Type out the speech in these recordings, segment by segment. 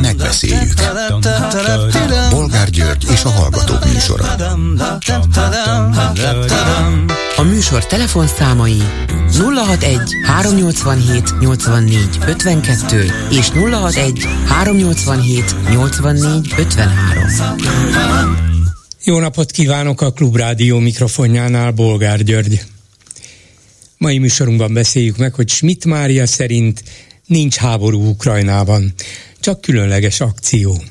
Megbeszéljük. Bolgár György és a Hallgatók műsora. A műsor telefonszámai 061 387 84 52 és 061 387 84 53. Jó napot kívánok a Klubrádió mikrofonjánál, Bolgár György. Mai műsorunkban beszéljük meg, hogy Schmidt Mária szerint nincs háború Ukrajnában, csak különleges akció.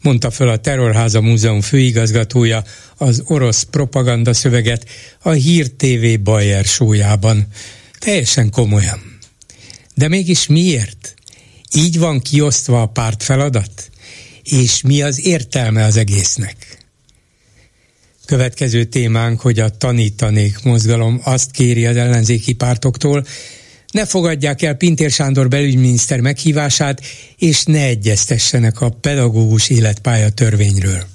Mondta föl a Terrorháza Múzeum főigazgatója az orosz propaganda szöveget a Hír TV Bayer sójában. Teljesen komolyan. De mégis miért? Így van kiosztva a párt feladat? És mi az értelme az egésznek? Következő témánk, hogy a tanítanék mozgalom azt kéri az ellenzéki pártoktól, ne fogadják el Pintér Sándor belügyminiszter meghívását, és ne egyeztessenek a pedagógus életpálya törvényről.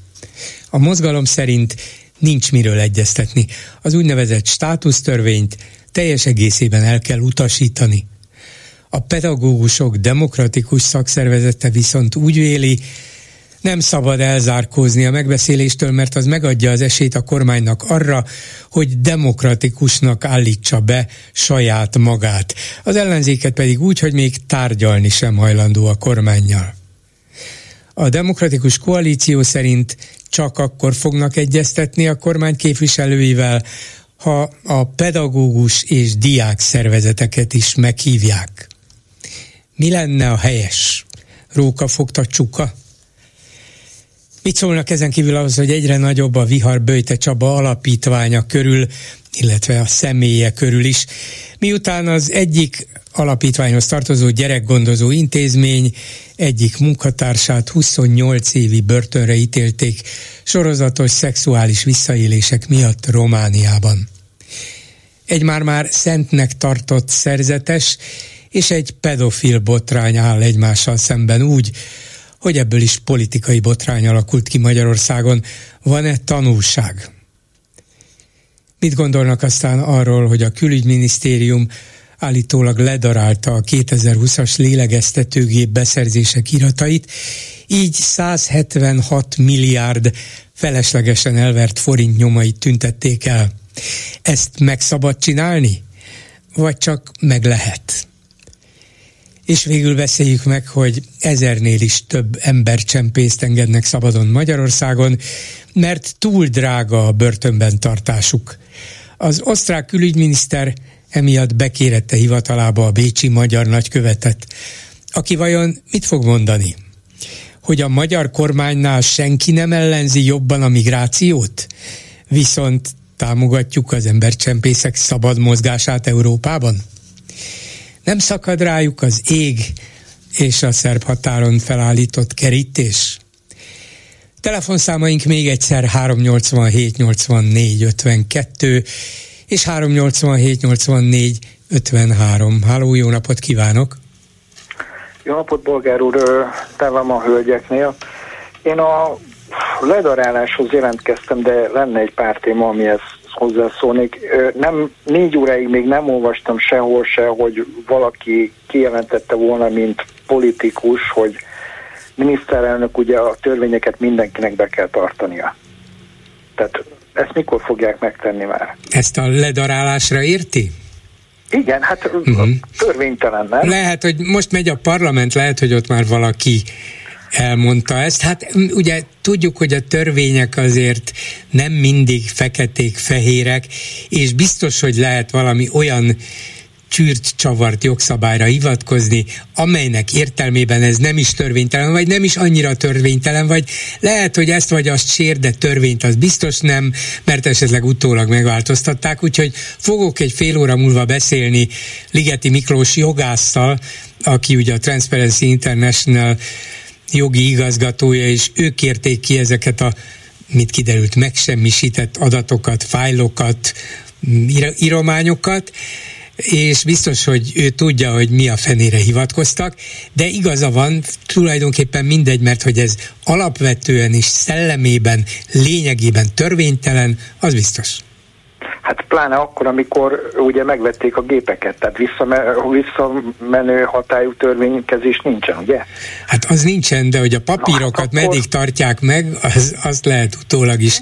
A mozgalom szerint nincs miről egyeztetni. Az úgynevezett státusztörvényt teljes egészében el kell utasítani. A pedagógusok demokratikus szakszervezete viszont úgy véli, nem szabad elzárkózni a megbeszéléstől, mert az megadja az esélyt a kormánynak arra, hogy demokratikusnak állítsa be saját magát. Az ellenzéket pedig úgy, hogy még tárgyalni sem hajlandó a kormányjal. A demokratikus koalíció szerint csak akkor fognak egyeztetni a kormány képviselőivel, ha a pedagógus és diák szervezeteket is meghívják. Mi lenne a helyes? Róka fogta csuka? Mit szólnak ezen kívül ahhoz, hogy egyre nagyobb a Vihar Böjte Csaba alapítványa körül, illetve a személye körül is. Miután az egyik alapítványhoz tartozó gyerekgondozó intézmény egyik munkatársát 28 évi börtönre ítélték sorozatos szexuális visszaélések miatt Romániában. Egy már-már szentnek tartott szerzetes és egy pedofil botrány áll egymással szemben úgy, hogy ebből is politikai botrány alakult ki Magyarországon. Van-e tanulság? Mit gondolnak aztán arról, hogy a külügyminisztérium állítólag ledarálta a 2020-as lélegeztetőgép beszerzések iratait, így 176 milliárd feleslegesen elvert forint nyomait tüntették el. Ezt meg szabad csinálni? Vagy csak meg lehet? És végül beszéljük meg, hogy ezernél is több embercsempészt engednek szabadon Magyarországon, mert túl drága a börtönben tartásuk. Az osztrák külügyminiszter emiatt bekérette hivatalába a bécsi magyar nagykövetet, aki vajon mit fog mondani? Hogy a magyar kormánynál senki nem ellenzi jobban a migrációt, viszont támogatjuk az embercsempészek szabad mozgását Európában? Nem szakad rájuk az ég és a szerb határon felállított kerítés? Telefonszámaink még egyszer 387 84 52 és 387 84 53. Háló, jó napot kívánok! Jó napot, bolgár úr, távem a hölgyeknél. Én a ledaráláshoz jelentkeztem, de lenne egy pár téma, amihez hozzászólnék. Nem, négy óráig még nem olvastam sehol se, hogy valaki kijelentette volna, mint politikus, hogy miniszterelnök ugye a törvényeket mindenkinek be kell tartania. Tehát ezt mikor fogják megtenni már? Ezt a ledarálásra érti? Igen, hát uh-huh. törvénytelen, nem? Lehet, hogy most megy a parlament, lehet, hogy ott már valaki elmondta ezt. Hát ugye tudjuk, hogy a törvények azért nem mindig feketék-fehérek, és biztos, hogy lehet valami olyan csűrt csavart jogszabályra hivatkozni, amelynek értelmében ez nem is törvénytelen, vagy nem is annyira törvénytelen, vagy lehet, hogy ezt vagy azt sér, de törvényt az biztos nem, mert esetleg utólag megváltoztatták, úgyhogy fogok egy fél óra múlva beszélni Ligeti Miklós jogásszal, aki ugye a Transparency International jogi igazgatója, és ők kérték ki ezeket a, mit kiderült, megsemmisített adatokat, fájlokat, írományokat, és biztos, hogy ő tudja, hogy mi a fenére hivatkoztak, de igaza van, tulajdonképpen mindegy, mert hogy ez alapvetően és szellemében, lényegében törvénytelen, az biztos. Hát pláne akkor, amikor ugye megvették a gépeket, tehát visszamenő hatályú törvénykezés nincsen, ugye? Hát az nincsen, de hogy a papírokat hát akkor... meddig tartják meg, az, azt lehet utólag is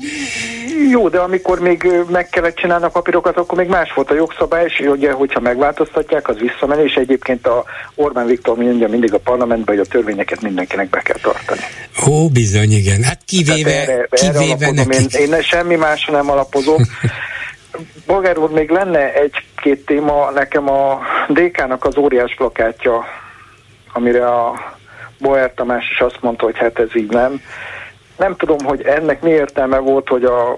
jó, de amikor még meg kellett csinálni a papírokat, akkor még más volt a jogszabály, és ugye, hogyha megváltoztatják, az visszamenő, és egyébként a Orbán Viktor mondja mindig a parlamentben, hogy a törvényeket mindenkinek be kell tartani. Ó, bizony, igen. Hát kivéve, erre, kivéve erre nekik. Én, én semmi másra nem alapozok. Bolgár úr, még lenne egy-két téma, nekem a DK-nak az óriás plakátja, amire a Boer Tamás is azt mondta, hogy hát ez így nem nem tudom, hogy ennek mi értelme volt, hogy a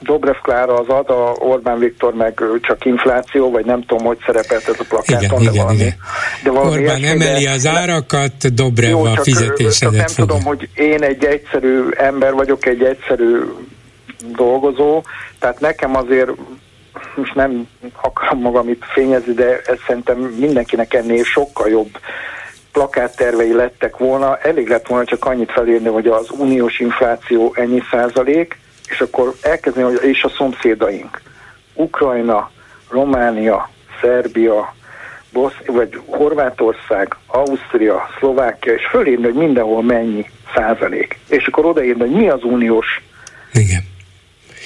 Dobrev Klára az ad, a Orbán Viktor meg csak infláció, vagy nem tudom, hogy szerepelt ez a plakáton, igen, de igen, valami. Igen. De valami Orbán ilyesmi, emeli az árakat, Dobrev jó, a fizetésedet nem fogja. tudom, hogy én egy egyszerű ember vagyok, egy egyszerű dolgozó, tehát nekem azért most nem akarom magam itt fényezni, de ez szerintem mindenkinek ennél sokkal jobb plakáttervei lettek volna, elég lett volna csak annyit felírni, hogy az uniós infláció ennyi százalék, és akkor elkezdeni, hogy és a szomszédaink. Ukrajna, Románia, Szerbia, Bosz, vagy Horvátország, Ausztria, Szlovákia, és fölírni, hogy mindenhol mennyi százalék. És akkor odaírni, hogy mi az uniós Igen.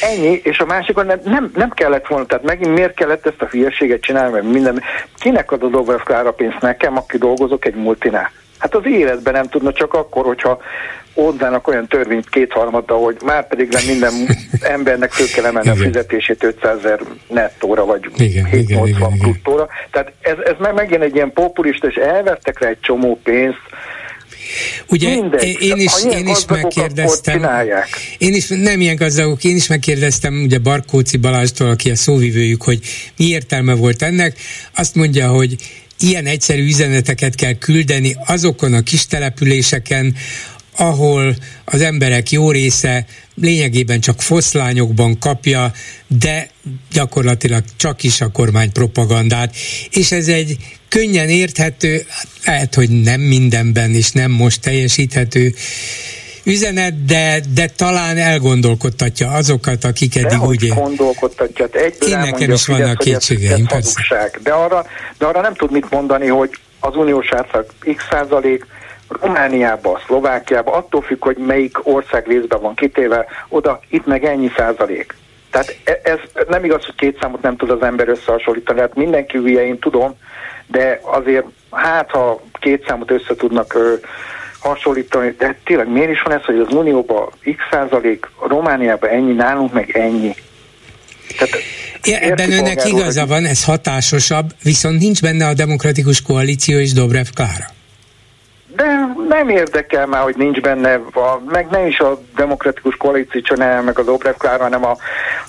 Ennyi, és a másikon nem, nem, nem kellett volna, tehát megint miért kellett ezt a hülyeséget csinálni, mert minden, kinek ad a Dobrev pénzt nekem, aki dolgozok egy multinál? Hát az életben nem tudna csak akkor, hogyha oldanak olyan törvényt kétharmaddal, hogy már pedig nem minden embernek föl kell emelni a fizetését 500 ezer nettóra, vagy igen, 780 bruttóra. Tehát ez, ez meg megint egy ilyen populista, és elvettek rá egy csomó pénzt, Ugye Mindegy. én is, én is megkérdeztem, én is, nem ilyen gazdagok, én is megkérdeztem ugye Barkóci Balástól, aki a szóvivőjük, hogy mi értelme volt ennek. Azt mondja, hogy ilyen egyszerű üzeneteket kell küldeni azokon a kis településeken, ahol az emberek jó része lényegében csak foszlányokban kapja, de gyakorlatilag csak is a kormány propagandát, és ez egy könnyen érthető, lehet, hogy nem mindenben és nem most teljesíthető üzenet, de, de talán elgondolkodtatja azokat, akik eddig úgy él. gondolkodtatja. Egyből Én nekem is vannak kétségeim, persze. De arra, de arra nem tud mit mondani, hogy az uniós átlag x százalék, Romániába, Szlovákiába, attól függ, hogy melyik ország részben van kitéve, oda itt meg ennyi százalék. Tehát e- ez nem igaz, hogy két számot nem tud az ember összehasonlítani, hát mindenki hülye, én tudom, de azért hát ha két számot össze tudnak ö, hasonlítani, de tényleg miért is van ez, hogy az Unióban x százalék, Romániában ennyi, nálunk meg ennyi. Tehát Ja, ebben önnek igaza van, ez hatásosabb, viszont nincs benne a demokratikus koalíció és Dobrev Klára. De nem érdekel már, hogy nincs benne, a, meg nem is a demokratikus koalíció csinálja meg az Dobrev Klára, hanem a,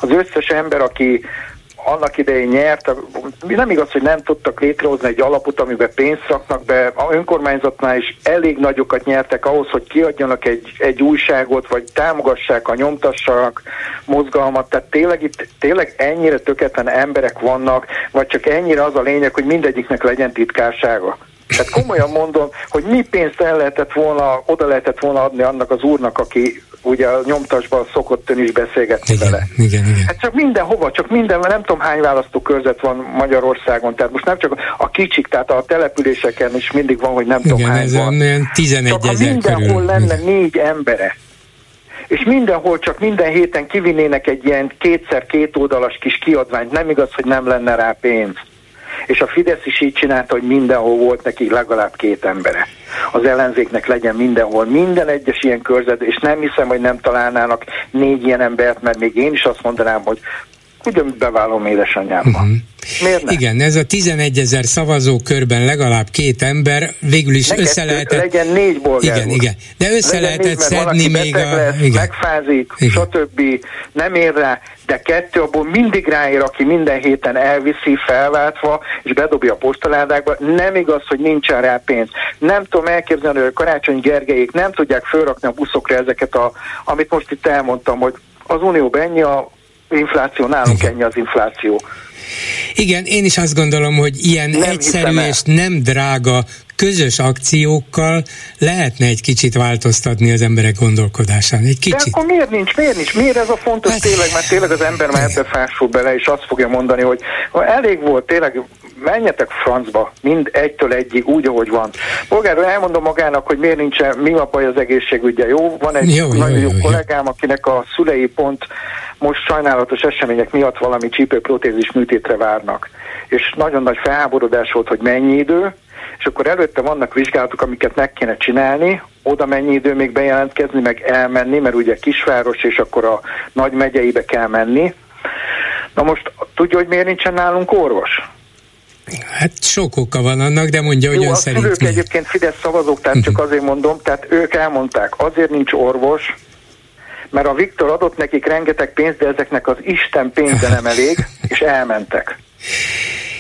az összes ember, aki annak idején nyert, nem igaz, hogy nem tudtak létrehozni egy alapot, amiben pénzt raknak be, a önkormányzatnál is elég nagyokat nyertek ahhoz, hogy kiadjanak egy, egy újságot, vagy támogassák a nyomtassak mozgalmat, tehát tényleg itt tényleg ennyire tökéletlen emberek vannak, vagy csak ennyire az a lényeg, hogy mindegyiknek legyen titkársága. Tehát komolyan mondom, hogy mi pénzt el lehetett volna, oda lehetett volna adni annak az úrnak, aki ugye a nyomtasban szokott ön is beszélgetni igen, vele. Igen, igen. Hát csak mindenhova, csak minden, nem tudom hány választókörzet van Magyarországon, tehát most nem csak a kicsik, tehát a településeken is mindig van, hogy nem igen, tudom hány van. Olyan 11 csak ha mindenhol körül. lenne igen. négy embere, és mindenhol csak minden héten kivinnének egy ilyen kétszer két oldalas kis kiadványt, nem igaz, hogy nem lenne rá pénz és a Fidesz is így csinálta, hogy mindenhol volt neki legalább két embere. Az ellenzéknek legyen mindenhol, minden egyes ilyen körzet, és nem hiszem, hogy nem találnának négy ilyen embert, mert még én is azt mondanám, hogy ugyan beválom édesanyámmal. Uh-huh. Miért nem? Igen, ez a 11 ezer szavazókörben legalább két ember, végül is Neked össze lehetett... Legyen négy bolgár Igen, igen. De össze legyen lehetett négy, szedni még a... Lesz, igen. megfázik, igen. stb. nem ér rá, de kettő abból mindig ráér, aki minden héten elviszi felváltva, és bedobja a postaládákba. Nem igaz, hogy nincsen rá pénz. Nem tudom elképzelni, hogy a Karácsony Gergelyék nem tudják fölrakni a buszokra ezeket, a, amit most itt elmondtam, hogy az Unióban ennyi a infláció, nálunk ennyi az infláció. Igen, én is azt gondolom, hogy ilyen nem egyszerű és nem drága közös akciókkal lehetne egy kicsit változtatni az emberek gondolkodásán. Egy kicsit. De akkor miért nincs, miért nincs? Miért ez a fontos hát, tényleg? Mert tényleg az ember már ebbe fásul bele, és azt fogja mondani, hogy ha elég volt, tényleg menjetek francba, mind egytől egyig, úgy, ahogy van. Polgár elmondom magának, hogy miért nincsen, mi a baj az egészségügye. Jó, van egy jó, nagyon jó, jó, jó kollégám, akinek a szülei pont most sajnálatos események miatt valami csípőprotézis műtétre várnak. És nagyon nagy felháborodás volt, hogy mennyi idő, és akkor előtte vannak vizsgálatok, amiket meg kéne csinálni, oda mennyi idő még bejelentkezni, meg elmenni, mert ugye kisváros, és akkor a nagy megyeibe kell menni. Na most tudja, hogy miért nincsen nálunk orvos? Hát sok oka van annak, de mondja, hogy Jó, ön szerint ők egyébként Fidesz szavazók, tehát csak azért mondom, tehát ők elmondták, azért nincs orvos, mert a Viktor adott nekik rengeteg pénzt, de ezeknek az Isten pénze nem elég, és elmentek.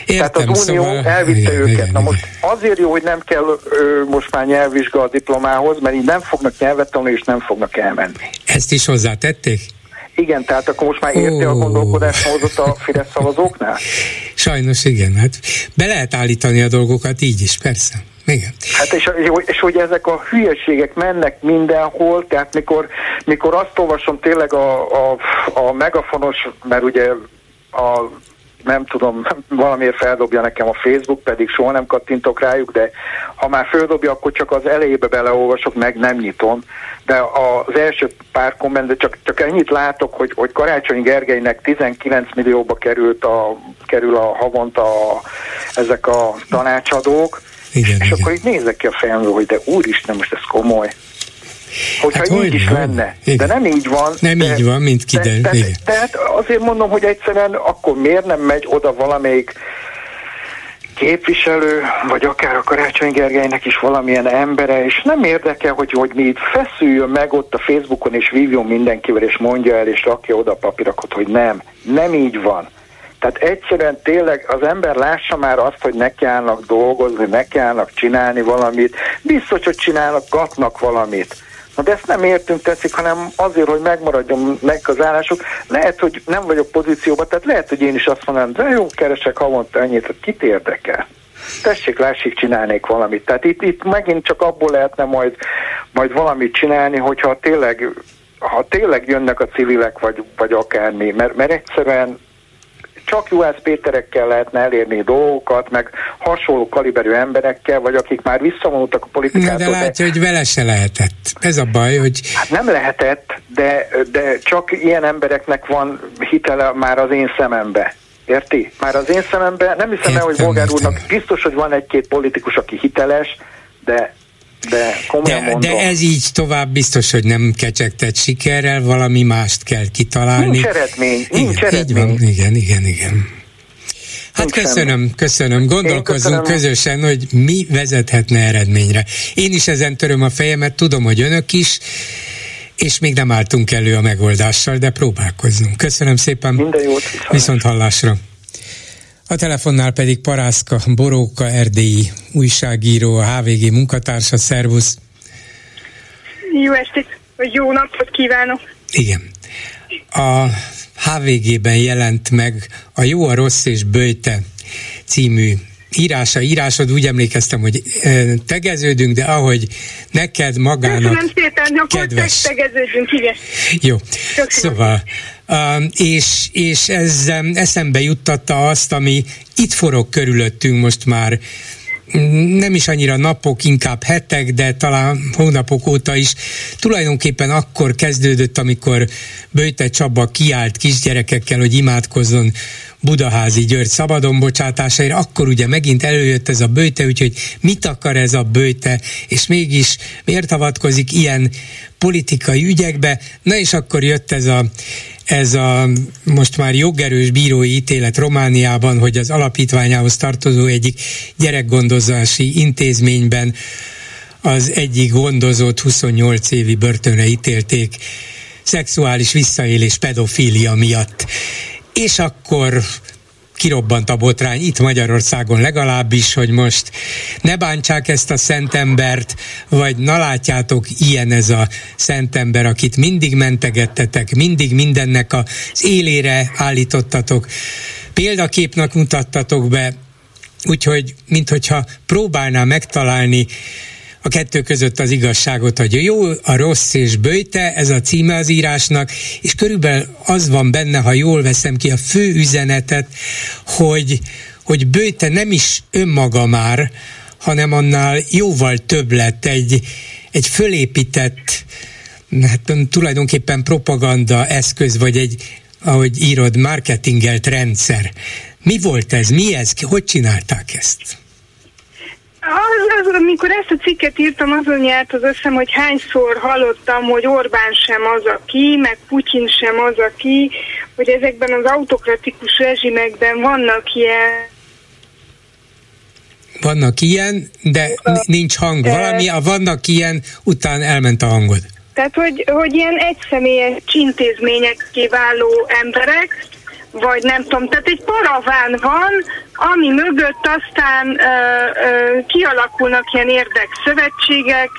Értem, Tehát az Unió szóval... elvitte igen, őket. Igen, Na most azért jó, hogy nem kell ö, most már nyelvvizsga a diplomához, mert így nem fognak nyelvet tanulni, és nem fognak elmenni. Ezt is hozzátették? Igen, tehát akkor most már érti oh. a gondolkodásmódot a Fidesz szavazóknál? Sajnos igen, hát be lehet állítani a dolgokat így is, persze. Igen. Hát és, és hogy ezek a hülyeségek mennek mindenhol, tehát mikor, mikor azt olvasom tényleg a, a, a megafonos, mert ugye a nem tudom, valamiért feldobja nekem a Facebook, pedig soha nem kattintok rájuk, de ha már feldobja, akkor csak az elejébe beleolvasok, meg nem nyitom. De az első pár komment, csak, csak ennyit látok, hogy, hogy Karácsony Gergelynek 19 millióba került a, kerül a havonta a, ezek a tanácsadók, igen, és igen. akkor így nézek ki a fejemről, hogy de úristen, most ez komoly. Hogyha hát így hogy is van? lenne. Igen. De nem így van. Nem de, így van, mint kiderül. De, de, tehát azért mondom, hogy egyszerűen akkor miért nem megy oda valamelyik képviselő, vagy akár a Karácsony Gergelynek is valamilyen embere, és nem érdekel, hogy, hogy mi itt feszüljön meg ott a Facebookon, és vívjon mindenkivel, és mondja el, és rakja oda a papírokat, hogy nem. Nem így van. Tehát egyszerűen tényleg az ember lássa már azt, hogy neki állnak dolgozni, neki állnak csinálni valamit, biztos, hogy csinálnak, kapnak valamit. Na de ezt nem értünk teszik, hanem azért, hogy megmaradjon meg az állásuk. Lehet, hogy nem vagyok pozícióban, tehát lehet, hogy én is azt mondanám, de jó, keresek havonta ennyit, hogy kit érdekel. Tessék, lássik, csinálnék valamit. Tehát itt, itt megint csak abból lehetne majd, majd valamit csinálni, hogyha tényleg ha tényleg jönnek a civilek, vagy, vagy akármi, mert, mert egyszerűen csak Juhász Péterekkel lehetne elérni dolgokat, meg hasonló kaliberű emberekkel, vagy akik már visszavonultak a politikától. Na, de látja, de... hogy vele se lehetett. Ez a baj, hogy... Hát nem lehetett, de, de csak ilyen embereknek van hitele már az én szemembe. Érti? Már az én szememben nem hiszem el, hogy Bolgár úrnak biztos, hogy van egy-két politikus, aki hiteles, de de komolyan de, mondom. De ez így tovább biztos, hogy nem kecsegtet sikerrel, valami mást kell kitalálni. Nincs eredmény, nincs igen, eredmény. Így van, igen, igen, igen. Hát köszönöm, köszönöm. Gondolkozzunk köszönöm. közösen, hogy mi vezethetne eredményre. Én is ezen töröm a fejemet, tudom, hogy önök is, és még nem álltunk elő a megoldással, de próbálkozzunk. Köszönöm szépen. Minden jót. Viszont hallásra. A telefonnál pedig Parászka Boróka, erdélyi újságíró, a HVG munkatársa, szervusz. Jó estét, vagy jó napot kívánok. Igen. A HVG-ben jelent meg a Jó, a Rossz és Böjte című írása, írásod, úgy emlékeztem, hogy tegeződünk, de ahogy neked magának Köszönöm szépen, kedves. tegeződünk, igen. Jó, Köszönöm. szóval, és, és ez um, eszembe juttatta azt, ami itt forog körülöttünk most már. Nem is annyira napok, inkább hetek, de talán hónapok óta is. Tulajdonképpen akkor kezdődött, amikor Böjte Csaba kiállt kisgyerekekkel, hogy imádkozzon Budaházi György szabadon bocsátásaira, akkor ugye megint előjött ez a bőte, úgyhogy mit akar ez a bőte, és mégis miért avatkozik ilyen politikai ügyekbe, na és akkor jött ez a ez a most már jogerős bírói ítélet Romániában, hogy az alapítványához tartozó egyik gyerekgondozási intézményben az egyik gondozott 28 évi börtönre ítélték szexuális visszaélés pedofília miatt. És akkor kirobbant a botrány itt Magyarországon legalábbis, hogy most ne bántsák ezt a szentembert, vagy na látjátok, ilyen ez a szentember, akit mindig mentegettetek, mindig mindennek az élére állítottatok, példaképnek mutattatok be, úgyhogy minthogyha próbálná megtalálni a kettő között az igazságot, hogy jó, a rossz és bőjte, ez a címe az írásnak, és körülbelül az van benne, ha jól veszem ki a fő üzenetet, hogy, hogy bőjte nem is önmaga már, hanem annál jóval több lett egy, egy fölépített, hát tulajdonképpen propaganda eszköz, vagy egy, ahogy írod, marketingelt rendszer. Mi volt ez? Mi ez? Hogy csinálták ezt? Az, az, amikor ezt a cikket írtam, azon járt az összem, hogy hányszor hallottam, hogy Orbán sem az, aki, meg Putyin sem az, aki, hogy ezekben az autokratikus rezsimekben vannak ilyen vannak ilyen, de nincs hang. Valami, a vannak ilyen, után elment a hangod. Tehát, hogy, hogy ilyen egyszemélyes intézmények kiváló emberek, vagy nem tudom, tehát egy paraván van, ami mögött aztán ö, ö, kialakulnak ilyen érdekszövetségek,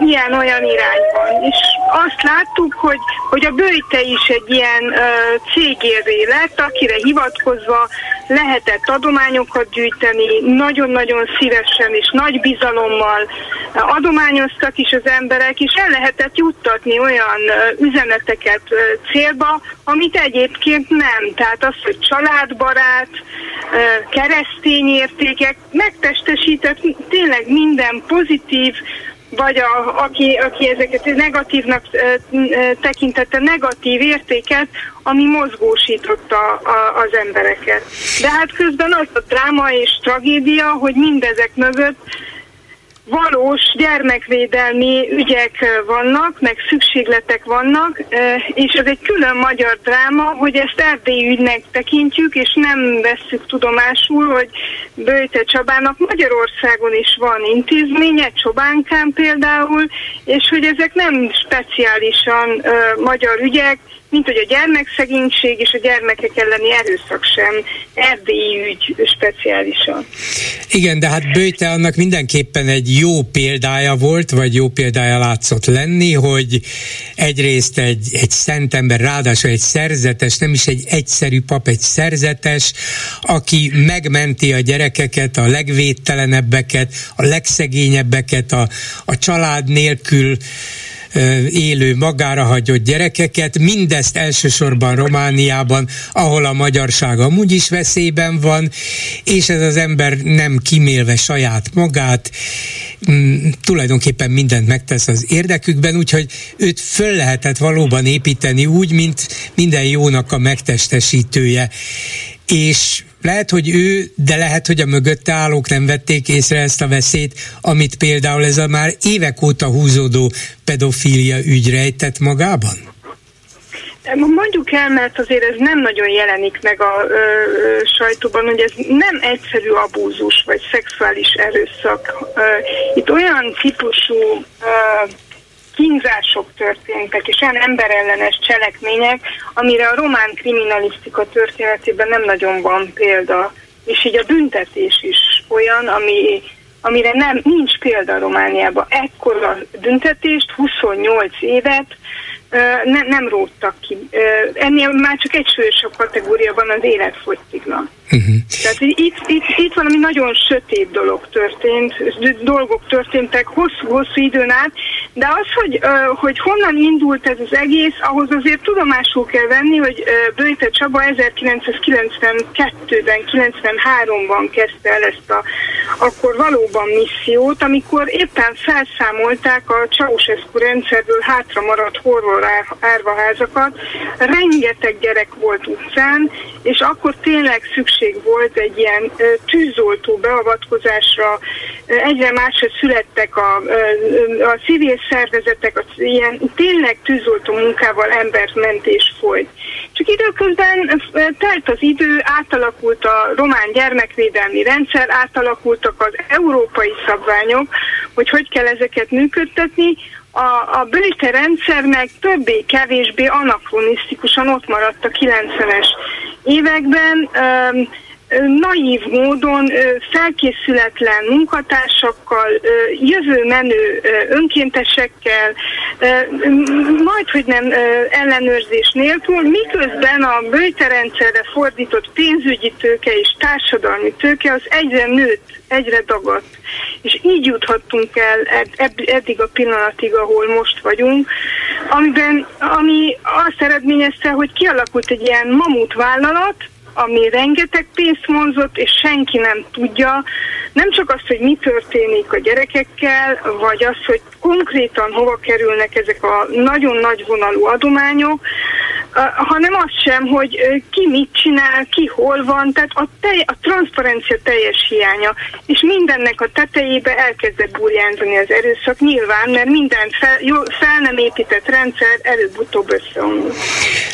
ilyen-olyan irányban. És azt láttuk, hogy, hogy a Bőjte is egy ilyen ö, cégérvé lett, akire hivatkozva lehetett adományokat gyűjteni, nagyon-nagyon szívesen és nagy bizalommal adományoztak is az emberek, és el lehetett juttatni olyan üzeneteket célba, amit egyébként nem. Tehát az, hogy családbarát, keresztény értékek, megtestesített tényleg minden pozitív, vagy a, aki, aki ezeket negatívnak tekintette negatív értéket, ami mozgósította a, az embereket. De hát közben az a dráma és tragédia, hogy mindezek mögött valós gyermekvédelmi ügyek vannak, meg szükségletek vannak, és ez egy külön magyar dráma, hogy ezt Erdély ügynek tekintjük, és nem vesszük tudomásul, hogy Bőte Csabának Magyarországon is van intézménye, Csobánkán például, és hogy ezek nem speciálisan magyar ügyek, mint hogy a gyermekszegénység és a gyermekek elleni erőszak sem erdélyi ügy speciálisan. Igen, de hát Bőte annak mindenképpen egy jó példája volt, vagy jó példája látszott lenni, hogy egyrészt egy, egy szent ember, ráadásul egy szerzetes, nem is egy egyszerű pap, egy szerzetes, aki megmenti a gyerekeket, a legvédtelenebbeket, a legszegényebbeket, a, a család nélkül élő, magára hagyott gyerekeket, mindezt elsősorban Romániában, ahol a magyarság amúgy is veszélyben van, és ez az ember nem kimélve saját magát, mm, tulajdonképpen mindent megtesz az érdekükben, úgyhogy őt föl lehetett valóban építeni úgy, mint minden jónak a megtestesítője. És lehet, hogy ő, de lehet, hogy a mögötte állók nem vették észre ezt a veszélyt, amit például ez a már évek óta húzódó pedofília ügy rejtett magában? Mondjuk el, mert azért ez nem nagyon jelenik meg a ö, ö, sajtóban, hogy ez nem egyszerű abúzus vagy szexuális erőszak. Ö, itt olyan típusú ö, kínzások történtek, és olyan emberellenes cselekmények, amire a román kriminalisztika történetében nem nagyon van példa. És így a büntetés is olyan, ami, amire nem, nincs példa Romániában. Ekkora büntetést, 28 évet, ne, nem róttak ki. Ennél már csak egy súlyosabb kategóriában az életfogytiglan. Uh-huh. Tehát itt, itt, itt valami nagyon sötét dolog történt, dolgok történtek hosszú-hosszú időn át, de az, hogy, hogy honnan indult ez az egész, ahhoz azért tudomásul kell venni, hogy Bőjte Csaba 1992-ben, 93-ban kezdte el ezt a akkor valóban missziót, amikor éppen felszámolták a Ceausescu rendszerből hátra maradt horror árvaházakat, rengeteg gyerek volt utcán, és akkor tényleg szükség volt egy ilyen tűzoltó beavatkozásra, egyre másra születtek a, a civil szervezetek, a, ilyen tényleg tűzoltó munkával embermentés folyt. Csak időközben telt az idő, átalakult a román gyermekvédelmi rendszer, átalakultak az európai szabványok, hogy hogy kell ezeket működtetni, a, a bőte rendszer meg többé-kevésbé anakronisztikusan ott maradt a 90-es években. Naív módon felkészületlen munkatársakkal, jövő menő önkéntesekkel, majd hogy nem ellenőrzés nélkül, miközben a bőjterendszerre fordított pénzügyi tőke és társadalmi tőke az egyre nőtt, egyre dagadt. És így juthattunk el eddig a pillanatig, ahol most vagyunk, amiben, ami azt eredményezte, hogy kialakult egy ilyen mamut vállalat, ami rengeteg pénzt vonzott, és senki nem tudja, nem csak azt, hogy mi történik a gyerekekkel, vagy az, hogy konkrétan hova kerülnek ezek a nagyon nagy vonalú adományok, hanem azt sem, hogy ki mit csinál, ki hol van, tehát a, tej, a transzparencia teljes hiánya, és mindennek a tetejébe elkezdett burjánzani az erőszak, nyilván, mert minden fel, jó, fel nem épített rendszer előbb-utóbb összeomlik.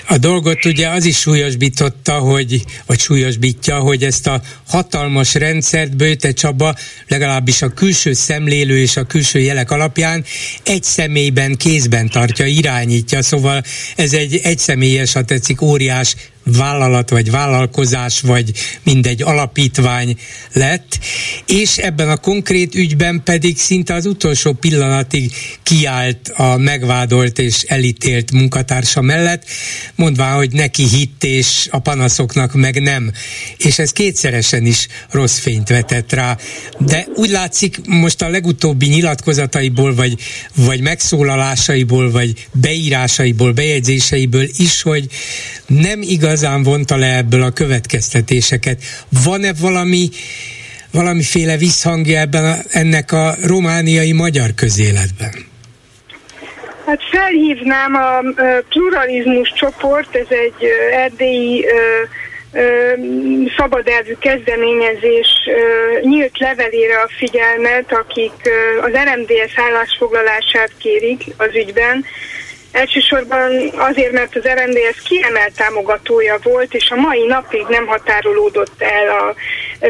A dolgot ugye az is súlyosbította, hogy, vagy súlyosbítja, hogy ezt a hatalmas rendszert Bőte Csaba legalábbis a külső szemlélő és a külső jelek alapján egy személyben, kézben tartja, irányítja, szóval ez egy egy személyes, ha tetszik, óriás vállalat, vagy vállalkozás, vagy mindegy alapítvány lett, és ebben a konkrét ügyben pedig szinte az utolsó pillanatig kiállt a megvádolt és elítélt munkatársa mellett, mondván, hogy neki hitt, és a panaszoknak meg nem. És ez kétszeresen is rossz fényt vetett rá. De úgy látszik, most a legutóbbi nyilatkozataiból, vagy, vagy megszólalásaiból, vagy beírásaiból, bejegyzéseiből is, hogy nem igazán vonta le ebből a következtetéseket. Van-e valami valamiféle visszhangja ebben a, ennek a romániai magyar közéletben? Hát felhívnám a, pluralizmus csoport, ez egy erdélyi szabadelvű kezdeményezés nyílt levelére a figyelmet, akik az RMDS állásfoglalását kérik az ügyben, Elsősorban azért, mert az RMDS kiemelt támogatója volt, és a mai napig nem határolódott el a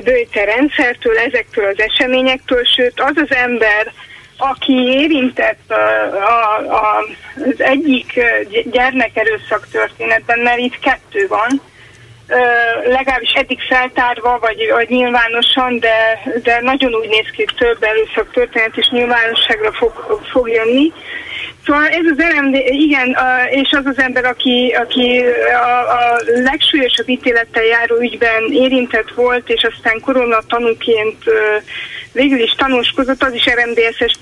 bőjte rendszertől, ezektől az eseményektől, sőt az az ember, aki érintett a, a, a, az egyik gyermekerőszak történetben, mert itt kettő van, legalábbis eddig feltárva, vagy, vagy nyilvánosan, de, de nagyon úgy néz ki, több erőszak történet is nyilvánosságra fog, fog jönni. Szóval ez az RMD, igen, és az az ember, aki, aki a, a legsúlyosabb ítélettel járó ügyben érintett volt, és aztán korona tanúként végül is tanúskozott, az is RMDS-es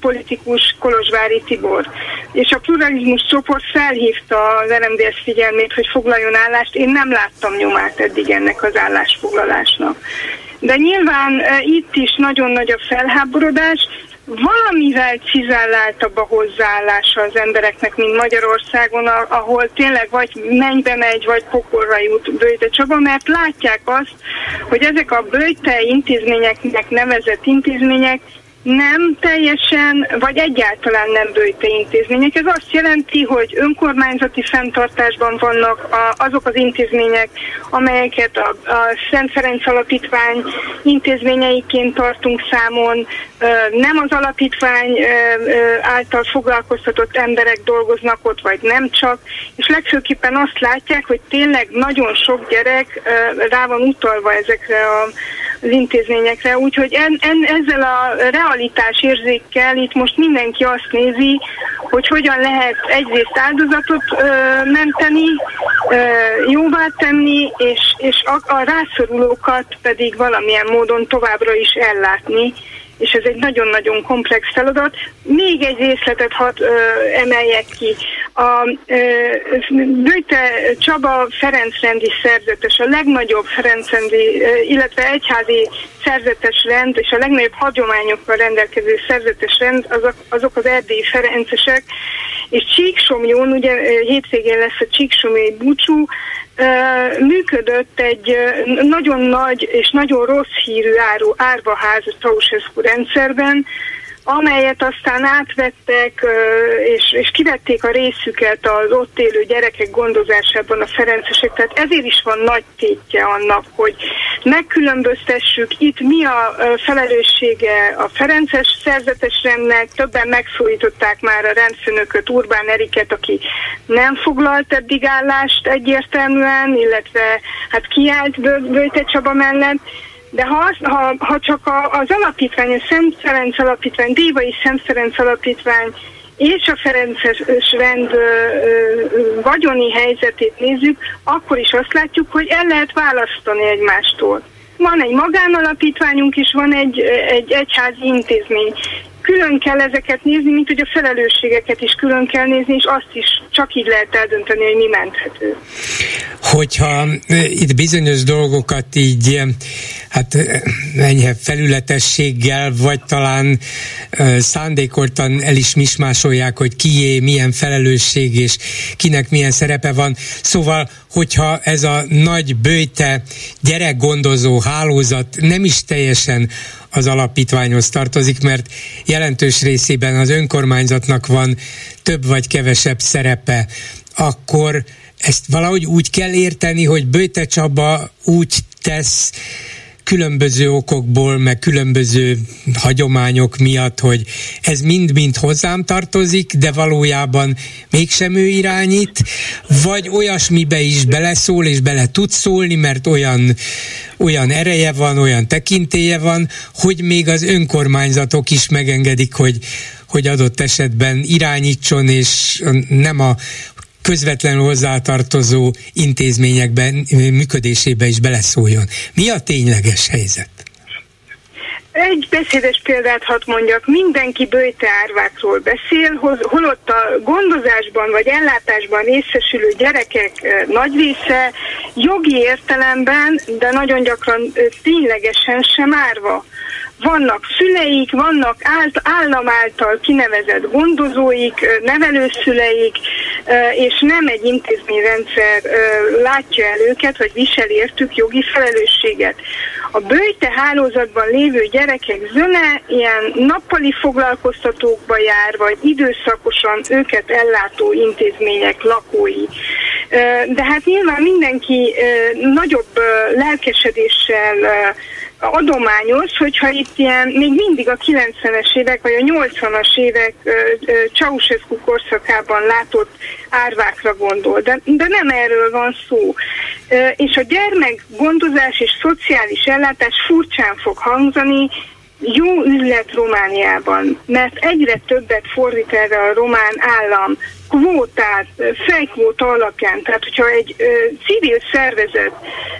politikus Kolozsvári Tibor. És a pluralizmus csoport felhívta az RMDS figyelmét, hogy foglaljon állást. Én nem láttam nyomát eddig ennek az állásfoglalásnak. De nyilván itt is nagyon nagy a felháborodás, valamivel cizelláltabb a hozzáállása az embereknek, mint Magyarországon, ahol tényleg vagy mennybe megy, vagy pokolra jut Bőjte Csaba, mert látják azt, hogy ezek a bőjte intézményeknek nevezett intézmények nem teljesen, vagy egyáltalán nem bőjte intézmények. Ez azt jelenti, hogy önkormányzati fenntartásban vannak a, azok az intézmények, amelyeket a, a Szent Ferenc Alapítvány intézményeiként tartunk számon, nem az alapítvány által foglalkoztatott emberek dolgoznak ott, vagy nem csak, és legfőképpen azt látják, hogy tényleg nagyon sok gyerek rá van utalva ezekre a az intézményekre, úgyhogy en, en, ezzel a realitás érzékkel itt most mindenki azt nézi, hogy hogyan lehet egyrészt áldozatot ö, menteni, ö, jóvá tenni, és, és a, a rászorulókat pedig valamilyen módon továbbra is ellátni és ez egy nagyon-nagyon komplex feladat. Még egy részletet hadd ö, emeljek ki. A Bőte Csaba Ferencrendi szerzetes, a legnagyobb Ferencrendi, illetve egyházi szerzetes rend, és a legnagyobb hagyományokkal rendelkező szerzetes rend, azok, azok az erdélyi Ferencesek, és Csíksomjón, ugye hétvégén lesz a Csíksomjai búcsú, működött egy nagyon nagy és nagyon rossz hírű áru, árvaház a Ceausescu rendszerben, amelyet aztán átvettek, és, és kivették a részüket az ott élő gyerekek gondozásában a Ferencesek. Tehát ezért is van nagy tétje annak, hogy megkülönböztessük itt mi a felelőssége a Ferences szerzetes rendnek, többen megszólították már a rendfőnököt, Urbán Eriket, aki nem foglalt eddig állást egyértelműen, illetve hát kiállt Böjte Csaba mellett, de ha, ha, ha csak a, az alapítvány, a Szent Ferenc alapítvány, Dívai Szent Ferenc alapítvány és a Ferences rend ö, ö, vagyoni helyzetét nézzük, akkor is azt látjuk, hogy el lehet választani egymástól. Van egy magánalapítványunk is, van egy, egy egyházi intézmény külön kell ezeket nézni, mint hogy a felelősségeket is külön kell nézni, és azt is csak így lehet eldönteni, hogy mi menthető. Hogyha itt bizonyos dolgokat így hát enyhe felületességgel, vagy talán szándékoltan el is mismásolják, hogy kié, milyen felelősség és kinek milyen szerepe van. Szóval, hogyha ez a nagy bőjte gyerekgondozó hálózat nem is teljesen az alapítványhoz tartozik, mert jelentős részében az önkormányzatnak van több vagy kevesebb szerepe, akkor ezt valahogy úgy kell érteni, hogy Bőte Csaba úgy tesz különböző okokból, meg különböző hagyományok miatt, hogy ez mind-mind hozzám tartozik, de valójában mégsem ő irányít, vagy olyasmibe is beleszól, és bele tud szólni, mert olyan, olyan ereje van, olyan tekintélye van, hogy még az önkormányzatok is megengedik, hogy hogy adott esetben irányítson, és nem a közvetlenül hozzátartozó intézményekben működésébe is beleszóljon. Mi a tényleges helyzet? Egy beszédes példát hadd mondjak, mindenki bőjte árvákról beszél, holott a gondozásban vagy ellátásban részesülő gyerekek nagy része jogi értelemben, de nagyon gyakran ténylegesen sem árva vannak szüleik, vannak állam által kinevezett gondozóik, nevelőszüleik, és nem egy intézményrendszer látja el őket, vagy visel értük jogi felelősséget. A bőjte hálózatban lévő gyerekek zöne ilyen nappali foglalkoztatókba jár, vagy időszakosan őket ellátó intézmények lakói. De hát nyilván mindenki nagyobb lelkesedéssel adományos, hogyha itt ilyen még mindig a 90-es évek vagy a 80-as évek Ceausescu korszakában látott árvákra gondol, de, de nem erről van szó. És a gyermek gondozás és szociális ellátás furcsán fog hangzani, jó üzlet Romániában, mert egyre többet fordít erre a román állam kvótát, fejkvóta alapján, tehát hogyha egy ö, civil szervezet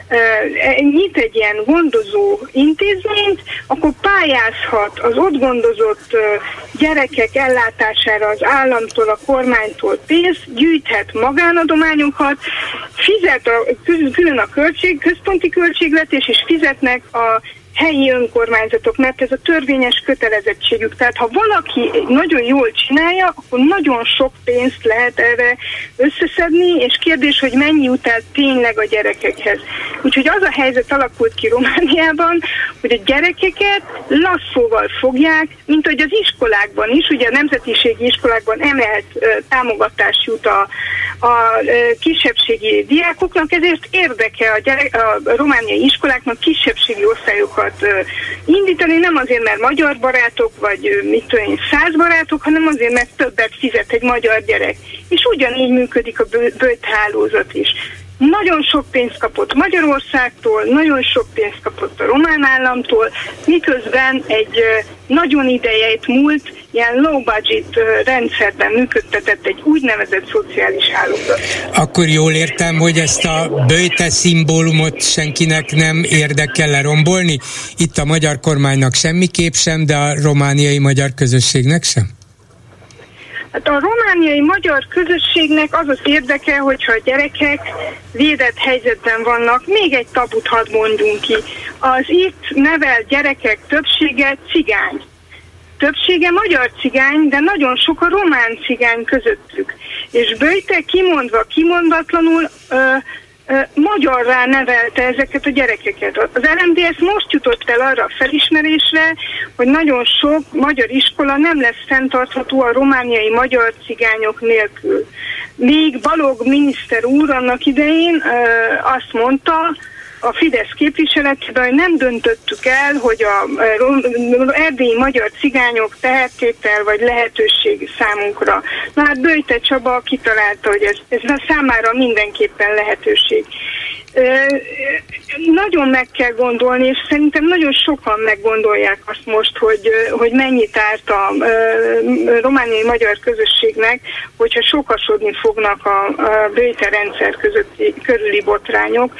ö, e, nyit egy ilyen gondozó intézményt, akkor pályázhat az ott gondozott ö, gyerekek ellátására az államtól, a kormánytól pénzt, gyűjthet magánadományokat, fizet a, külön a költség, központi költségvetés, és fizetnek a helyi önkormányzatok, mert ez a törvényes kötelezettségük. Tehát ha valaki nagyon jól csinálja, akkor nagyon sok pénzt lehet erre összeszedni, és kérdés, hogy mennyi el tényleg a gyerekekhez. Úgyhogy az a helyzet alakult ki Romániában, hogy a gyerekeket lasszóval fogják, mint hogy az iskolákban is, ugye a nemzetiségi iskolákban emelt támogatás jut a, a kisebbségi diákoknak, ezért érdeke a, gyerek, a romániai iskoláknak kisebbségi osztályokat családokat indítani, nem azért, mert magyar barátok, vagy mit tudom én, száz barátok, hanem azért, mert többet fizet egy magyar gyerek. És ugyanígy működik a bőt is. Nagyon sok pénzt kapott Magyarországtól, nagyon sok pénzt kapott a román államtól, miközben egy nagyon idejét múlt, ilyen low budget rendszerben működtetett egy úgynevezett szociális hálózat. Akkor jól értem, hogy ezt a bőjte szimbólumot senkinek nem érdekel lerombolni? Itt a magyar kormánynak semmiképp sem, de a romániai magyar közösségnek sem? Hát a romániai magyar közösségnek az az érdeke, hogyha a gyerekek védett helyzetben vannak, még egy tabut hadd mondjunk ki. Az itt nevelt gyerekek többsége cigány. Többsége magyar cigány, de nagyon sok a román cigány közöttük. És Böjte kimondva, kimondatlanul ö, magyarrá nevelte ezeket a gyerekeket. Az RMDS most jutott el arra a felismerésre, hogy nagyon sok magyar iskola nem lesz fenntartható a romániai magyar cigányok nélkül. Míg Balog miniszter úr annak idején azt mondta, a Fidesz képviseletében, nem döntöttük el, hogy a erdélyi magyar cigányok tehettétel vagy lehetőség számunkra. Na hát Böjte Csaba kitalálta, hogy ez, ez számára mindenképpen lehetőség. Nagyon meg kell gondolni, és szerintem nagyon sokan meggondolják azt most, hogy, hogy mennyit árt a romániai magyar közösségnek, hogyha sokasodni fognak a, a bőjte rendszer közötti, körüli botrányok,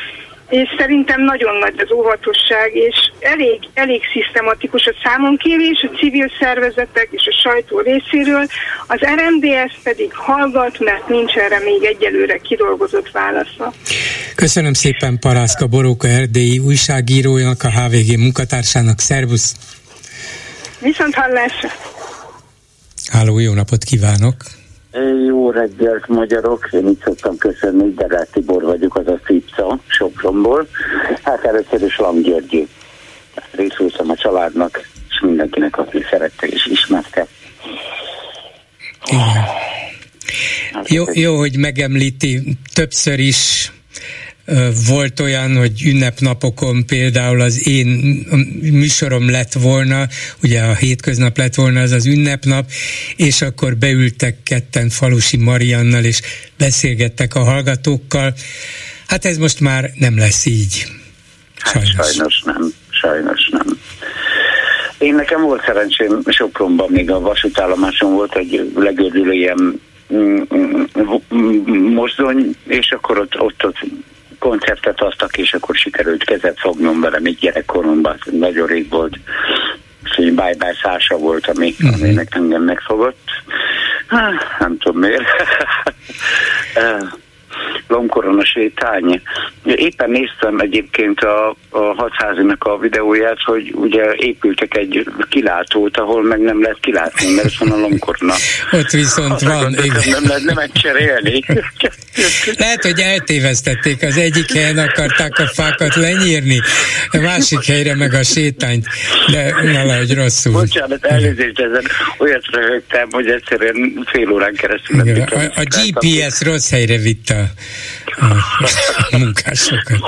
és szerintem nagyon nagy az óvatosság, és elég, elég szisztematikus a számonkérés a civil szervezetek és a sajtó részéről, az RMDS pedig hallgat, mert nincs erre még egyelőre kidolgozott válasza. Köszönöm szépen Parászka Boróka erdélyi újságírójának, a HVG munkatársának. Szervusz! Viszont hallásra! Háló, jó napot kívánok! Jó reggelt, magyarok! Én itt szoktam köszönni, Derát Tibor vagyok, az a Szipca, Sopronból. Hát először is Lam Györgyi. Részültem a családnak, és mindenkinek, aki szerette és ismerte. Igen. Hát, jó, jó, hogy megemlíti többször is volt olyan, hogy ünnepnapokon például az én műsorom lett volna, ugye a hétköznap lett volna az az ünnepnap, és akkor beültek ketten Falusi Mariannal, és beszélgettek a hallgatókkal. Hát ez most már nem lesz így. Sajnos. Hát sajnos nem, sajnos nem. Én nekem volt szerencsém Sopronban, még a vasútállomáson volt egy legördülő ilyen mm, mm, mm, mozdony, és akkor ott, ott, ott koncertet adtak, és akkor sikerült kezet fognom vele még gyerekkoromban, nagyon rég volt. Bye Bye Szása volt, ami, uh-huh. aminek engem megfogott. Há, nem tudom miért. Lomkorona sétány. Éppen néztem egyébként a, a hatházinak a videóját, hogy ugye épültek egy kilátót, ahol meg nem lehet kilátni, mert van a lomkorona. Ott viszont van, igen. Nem lehet nem cserélni. Lehet, hogy eltévesztették, az egyik helyen akarták a fákat lenyírni, a másik helyre meg a sétányt, de valahogy rosszul. Bocsánat, elnézést ezen olyat röhögtem, hogy egyszerűen fél órán keresztül. Igen, a, a GPS rossz helyre vitte a munkásokat.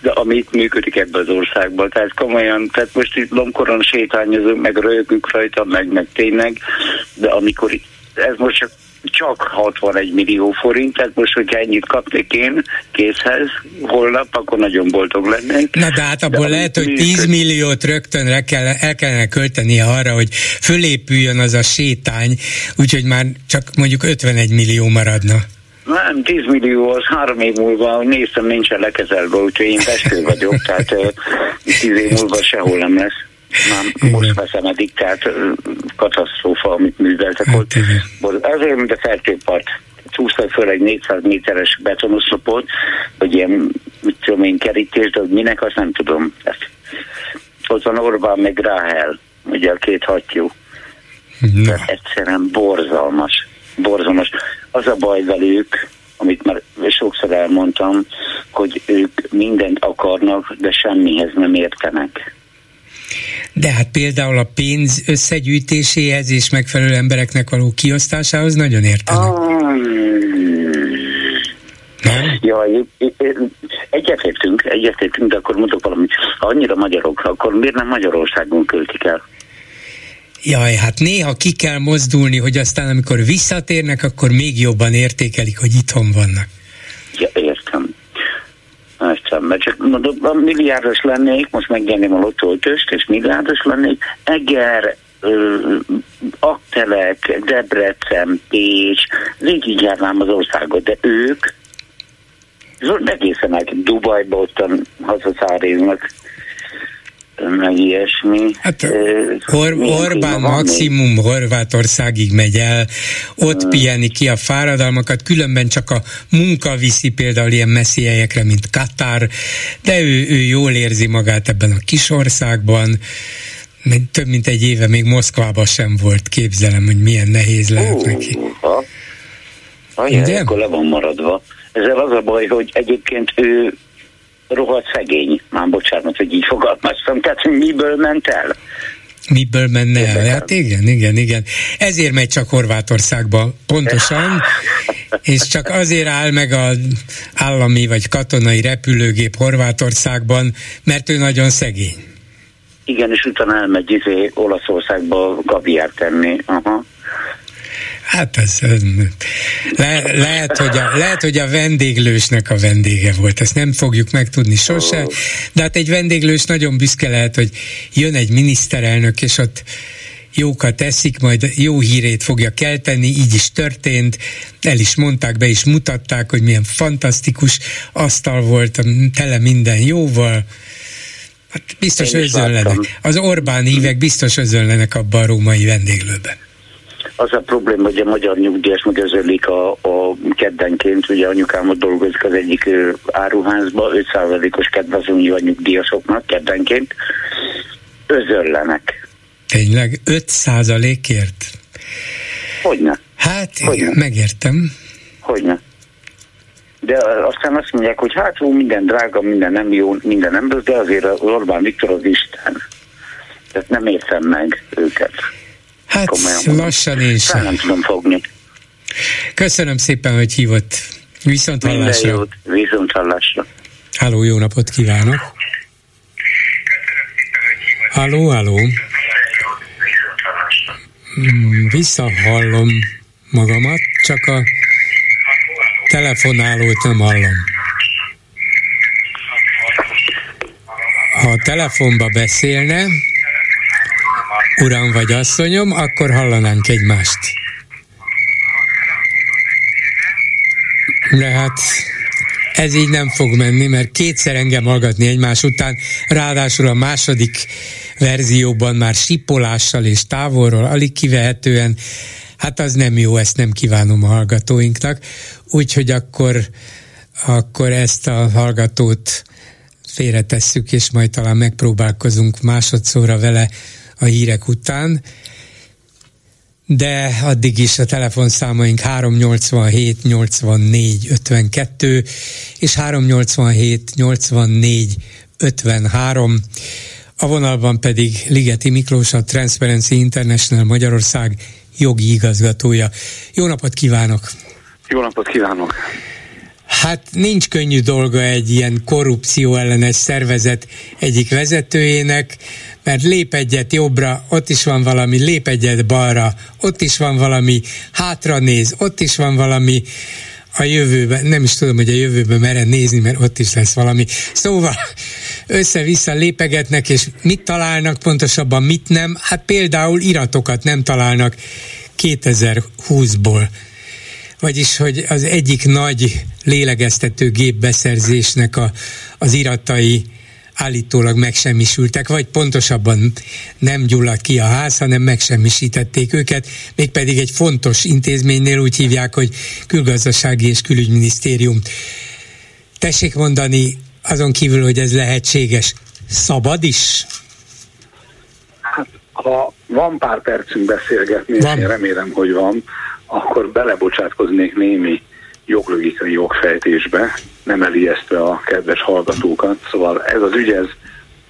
De amit működik ebben az országban, tehát komolyan, tehát most itt lomkoron sétányozunk, meg röhögünk rajta, meg, meg tényleg, de amikor ez most csak csak 61 millió forint, tehát most, hogyha ennyit kapnék én készhez holnap, akkor nagyon boldog lennék. Na de hát abból de lehet, hogy 10 milliót rögtön kell, el kellene költeni arra, hogy fölépüljön az a sétány, úgyhogy már csak mondjuk 51 millió maradna. Nem, 10 millió az három év múlva, néztem, nincsen lekezelve, úgyhogy én festő vagyok, tehát 10 év múlva sehol nem lesz. Már most veszem eddig, tehát katasztrófa, amit műveltek hát, ott. Azért, mint a fertőpart. Csúsztak föl egy 400 méteres betonoszlopot, hogy ilyen, mit tudom én, kerítés, de minek, azt nem tudom. Ezt. Ott van Orbán meg Ráhel, ugye a két hattyú. Na. Egyszerűen borzalmas. Borzalmas. Az a baj velük, amit már sokszor elmondtam, hogy ők mindent akarnak, de semmihez nem értenek. De hát például a pénz összegyűjtéséhez és megfelelő embereknek való kiosztásához nagyon értenek. Um, nem? Jaj, egyetértünk, egyetértünk, de akkor mondok valamit. Ha annyira magyarok, akkor miért nem Magyarországon költik el? Jaj, hát néha ki kell mozdulni, hogy aztán amikor visszatérnek, akkor még jobban értékelik, hogy itthon vannak. Értem. Mert csak mondom, milliárdos lennék, most megnyerném a lottótöst, és milliárdos lennék, Eger, Aktelek, Debrecen, Pécs, végig járnám az országot, de ők egészen meg Dubajba ottan hazaszáréznak meg ilyesmi. Hát Or- Orbán maximum Horvátországig megy el, ott hmm. piheni ki a fáradalmakat, különben csak a munka viszi például ilyen messzi helyekre, mint Katar, de ő, ő jól érzi magát ebben a kis országban, több mint egy éve még Moszkvában sem volt, képzelem, hogy milyen nehéz lehet uh, neki. Ha. Ajaj, akkor le van maradva. Ezzel az a baj, hogy egyébként ő rohadt szegény, már bocsánat, hogy így fogalmaztam, tehát miből ment el? Miből menne el? Hát igen, igen, igen. Ezért megy csak Horvátországba, pontosan, és csak azért áll meg az állami vagy katonai repülőgép Horvátországban, mert ő nagyon szegény. Igen, és utána elmegy izé Olaszországba kaviár tenni. Aha. Hát ez le, lehet, hogy a, lehet, hogy a vendéglősnek a vendége volt, ezt nem fogjuk megtudni sose, de hát egy vendéglős nagyon büszke lehet, hogy jön egy miniszterelnök, és ott jókat eszik, majd jó hírét fogja kelteni, így is történt, el is mondták, be is mutatták, hogy milyen fantasztikus asztal volt, tele minden jóval, Hát biztos özönlenek. Az Orbán hívek biztos özönlenek abban a római vendéglőben. Az a probléma, hogy a magyar nyugdíjas megözölik a, a keddenként, ugye anyukám ott dolgozik az egyik áruházba, 5%-os kedvezményű a nyugdíjasoknak keddenként, özöllenek. Tényleg 5%-ért? Hogyne. Hát, Hogyne. megértem. Hogyne. De aztán azt mondják, hogy hát jó, minden drága, minden nem jó, minden nem rossz, de azért Orbán Viktor az Isten. Tehát nem értem meg őket. Hát Komolyan lassan én sem. Nem tudom fogni. Köszönöm szépen, hogy hívott. Viszont hallásra. Minden jót, viszont hallásra. Háló, jó napot kívánok. Halló, halló. Mm, visszahallom magamat, csak a telefonálót nem hallom. Ha a telefonba beszélne, uram vagy asszonyom, akkor hallanánk egymást. De hát ez így nem fog menni, mert kétszer engem hallgatni egymás után, ráadásul a második verzióban már sipolással és távolról, alig kivehetően, hát az nem jó, ezt nem kívánom a hallgatóinknak, úgyhogy akkor, akkor ezt a hallgatót félretesszük, és majd talán megpróbálkozunk másodszorra vele a hírek után, de addig is a telefonszámaink 387 84 52 és 387 84 53. A vonalban pedig Ligeti Miklós, a Transparency International Magyarország jogi igazgatója. Jó napot kívánok! Jó napot kívánok! Hát nincs könnyű dolga egy ilyen korrupció ellenes szervezet egyik vezetőjének, mert lép egyet jobbra, ott is van valami, lép egyet balra, ott is van valami, hátra néz, ott is van valami, a jövőben, nem is tudom, hogy a jövőben mere nézni, mert ott is lesz valami. Szóval össze-vissza lépegetnek, és mit találnak, pontosabban mit nem? Hát például iratokat nem találnak 2020-ból. Vagyis, hogy az egyik nagy lélegeztető gépbeszerzésnek a, az iratai állítólag megsemmisültek, vagy pontosabban nem gyulladt ki a ház, hanem megsemmisítették őket, mégpedig egy fontos intézménynél úgy hívják, hogy külgazdasági és külügyminisztérium. Tessék mondani, azon kívül, hogy ez lehetséges, szabad is? Hát, ha van pár percünk beszélgetni, van. és én remélem, hogy van, akkor belebocsátkoznék némi joglogikai jogfejtésbe, nem elijesztve a kedves hallgatókat. Szóval ez az ügy, ez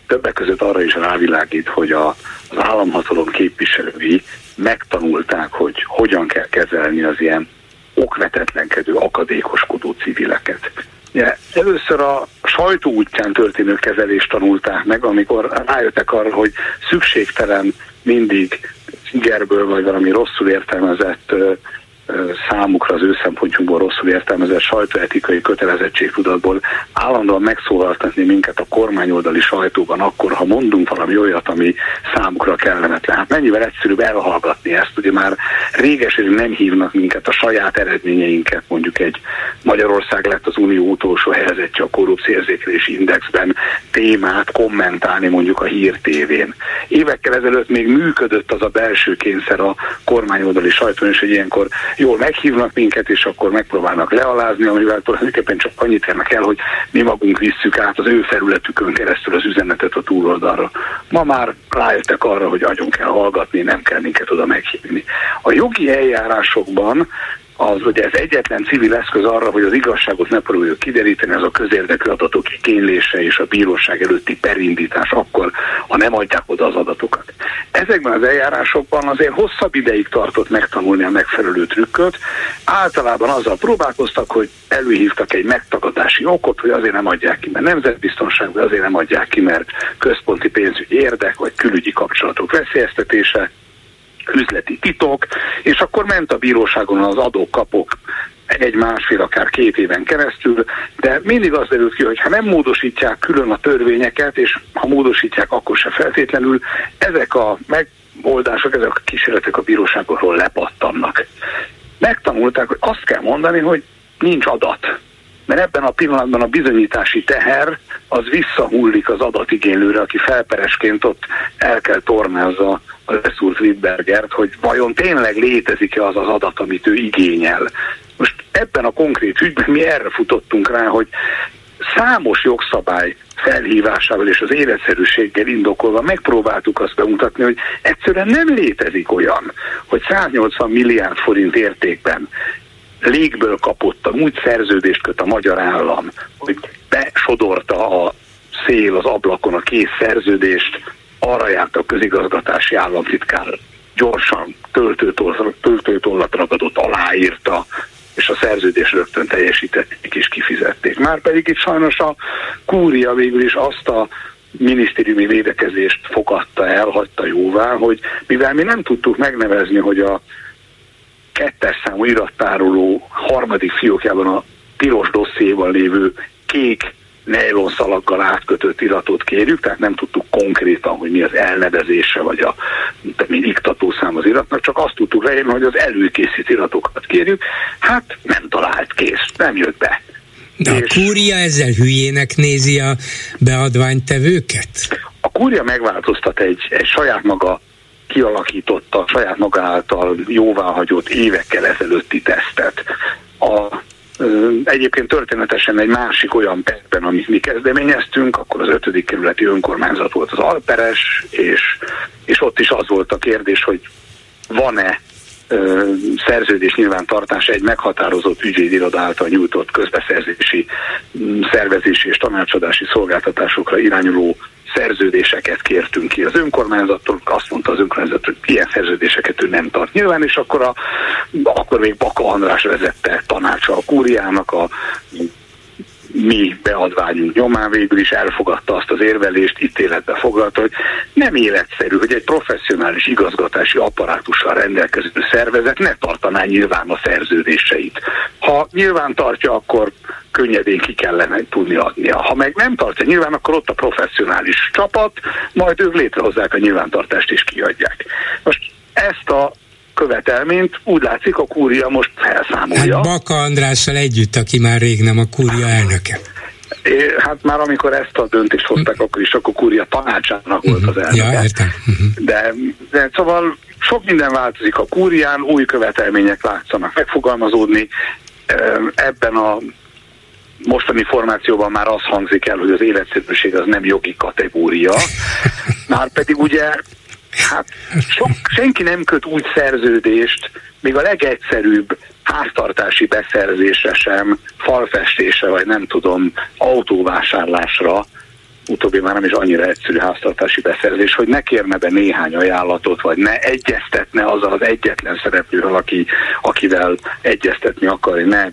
többek között arra is rávilágít, hogy a, az államhatalom képviselői megtanulták, hogy hogyan kell kezelni az ilyen okvetetlenkedő, akadékoskodó civileket. Ja, először a sajtó útján történő kezelést tanulták meg, amikor rájöttek arra, hogy szükségtelen mindig Igerből vagy valami rosszul értelmezett számukra az ő szempontjunkból rosszul értelmezett sajtóetikai kötelezettségtudatból állandóan megszólaltatni minket a kormányoldali sajtóban akkor, ha mondunk valami olyat, ami számukra kellemetlen. Hát mennyivel egyszerűbb elhallgatni ezt, ugye már réges, nem hívnak minket a saját eredményeinket, mondjuk egy Magyarország lett az Unió utolsó helyezettje a korrupcióérzékelési indexben témát kommentálni mondjuk a Hír tévén. Évekkel ezelőtt még működött az a belső kényszer a kormányoldali sajtón, és hogy ilyenkor jól meghívnak minket, és akkor megpróbálnak lealázni, amivel tulajdonképpen csak annyit érnek el, hogy mi magunk visszük át az ő felületükön keresztül az üzenetet a túloldalra. Ma már rájöttek arra, hogy agyon kell hallgatni, nem kell minket oda meghívni. A jogi eljárásokban az ugye ez egyetlen civil eszköz arra, hogy az igazságot ne próbáljuk kideríteni, ez a közérdekű adatok igénylése és a bíróság előtti perindítás akkor, ha nem adják oda az adatokat. Ezekben az eljárásokban azért hosszabb ideig tartott megtanulni a megfelelő trükköt. Általában azzal próbálkoztak, hogy előhívtak egy megtagadási okot, hogy azért nem adják ki, mert nemzetbiztonság, vagy azért nem adják ki, mert központi pénzügyi érdek, vagy külügyi kapcsolatok veszélyeztetése üzleti titok, és akkor ment a bíróságon az adók-kapok egy másfél, akár két éven keresztül, de mindig az derült ki, hogy ha nem módosítják külön a törvényeket, és ha módosítják, akkor se feltétlenül, ezek a megoldások, ezek a kísérletek a bíróságokról lepattannak. Megtanulták, hogy azt kell mondani, hogy nincs adat mert ebben a pillanatban a bizonyítási teher az visszahullik az adatigénylőre, aki felperesként ott el kell tornázza a leszúrt Wittbergert, hogy vajon tényleg létezik-e az az adat, amit ő igényel. Most ebben a konkrét ügyben mi erre futottunk rá, hogy számos jogszabály felhívásával és az életszerűséggel indokolva megpróbáltuk azt bemutatni, hogy egyszerűen nem létezik olyan, hogy 180 milliárd forint értékben légből kapottan úgy szerződést köt a magyar állam, hogy besodorta a szél az ablakon a kész szerződést, arra járt a közigazgatási államtitkár, gyorsan töltőtollat ragadott, aláírta, és a szerződés rögtön teljesítették és kifizették. Márpedig itt sajnos a kúria végül is azt a minisztériumi védekezést fogadta el, hagyta jóvá, hogy mivel mi nem tudtuk megnevezni, hogy a kettes számú irattároló harmadik fiókjában a piros dossziéban lévő kék nejlonszalaggal átkötött iratot kérjük, tehát nem tudtuk konkrétan, hogy mi az elnevezése, vagy a mint iktatószám az iratnak, csak azt tudtuk leírni, hogy az előkészít iratokat kérjük. Hát nem talált, kész, nem jött be. De a kúria ezzel hülyének nézi a beadványtevőket? A kúria megváltoztat egy, egy saját maga kialakította saját maga által jóváhagyott évekkel ezelőtti tesztet. A Egyébként történetesen egy másik olyan percben, amit mi kezdeményeztünk, akkor az ötödik kerületi önkormányzat volt az Alperes, és, és ott is az volt a kérdés, hogy van-e szerződés nyilvántartás egy meghatározott ügyvédiroda által nyújtott közbeszerzési, szervezési és tanácsadási szolgáltatásokra irányuló szerződéseket kértünk ki. Az önkormányzattól, azt mondta az önkormányzat, hogy ilyen szerződéseket ő nem tart nyilván, és akkor, a, akkor még Baka András vezette tanácsa a kúriának, a mi beadványunk nyomán végül is elfogadta azt az érvelést, ítéletbe foglalta, hogy nem életszerű, hogy egy professzionális igazgatási apparátussal rendelkező szervezet ne tartaná nyilván a szerződéseit. Ha nyilván tartja, akkor könnyedén ki kellene tudni adnia. Ha meg nem tartja nyilván, akkor ott a professzionális csapat, majd ők létrehozzák a nyilvántartást és kiadják. Most ezt a követelményt úgy látszik a kúria most felszámolja. Hát Baka Andrással együtt, aki már rég nem a kúria elnöke. É, hát már amikor ezt a döntést hozták, akkor is akkor kúria tanácsának volt az elnöke. Ja, értem. Uh-huh. De, de szóval sok minden változik a kúrián, új követelmények látszanak megfogalmazódni. Ebben a mostani formációban már az hangzik el, hogy az életszerűség az nem jogi kategória, már pedig ugye Hát sok, senki nem köt úgy szerződést, még a legegyszerűbb háztartási beszerzésre sem, falfestése, vagy nem tudom, autóvásárlásra, utóbbi már nem is annyira egyszerű háztartási beszerzés, hogy ne kérne be néhány ajánlatot, vagy ne egyeztetne az az egyetlen szereplővel, aki, akivel egyeztetni akar, ne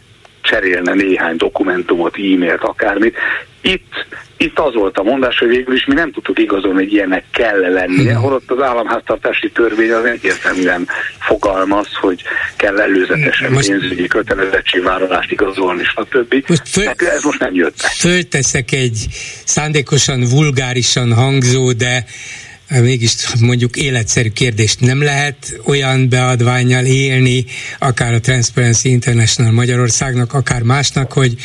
cserélne néhány dokumentumot, e-mailt, akármit. Itt, itt az volt a mondás, hogy végül is mi nem tudtuk igazolni, hogy ilyenek kell lennie, hmm. holott az államháztartási törvény az egyértelműen fogalmaz, hogy kell előzetesen most, pénzügyi kötelezettségvállalást igazolni, stb. Most föl, hát ez most nem jött. Fölteszek egy szándékosan vulgárisan hangzó, de mégis mondjuk életszerű kérdést nem lehet olyan beadványjal élni, akár a Transparency International Magyarországnak, akár másnak, hogy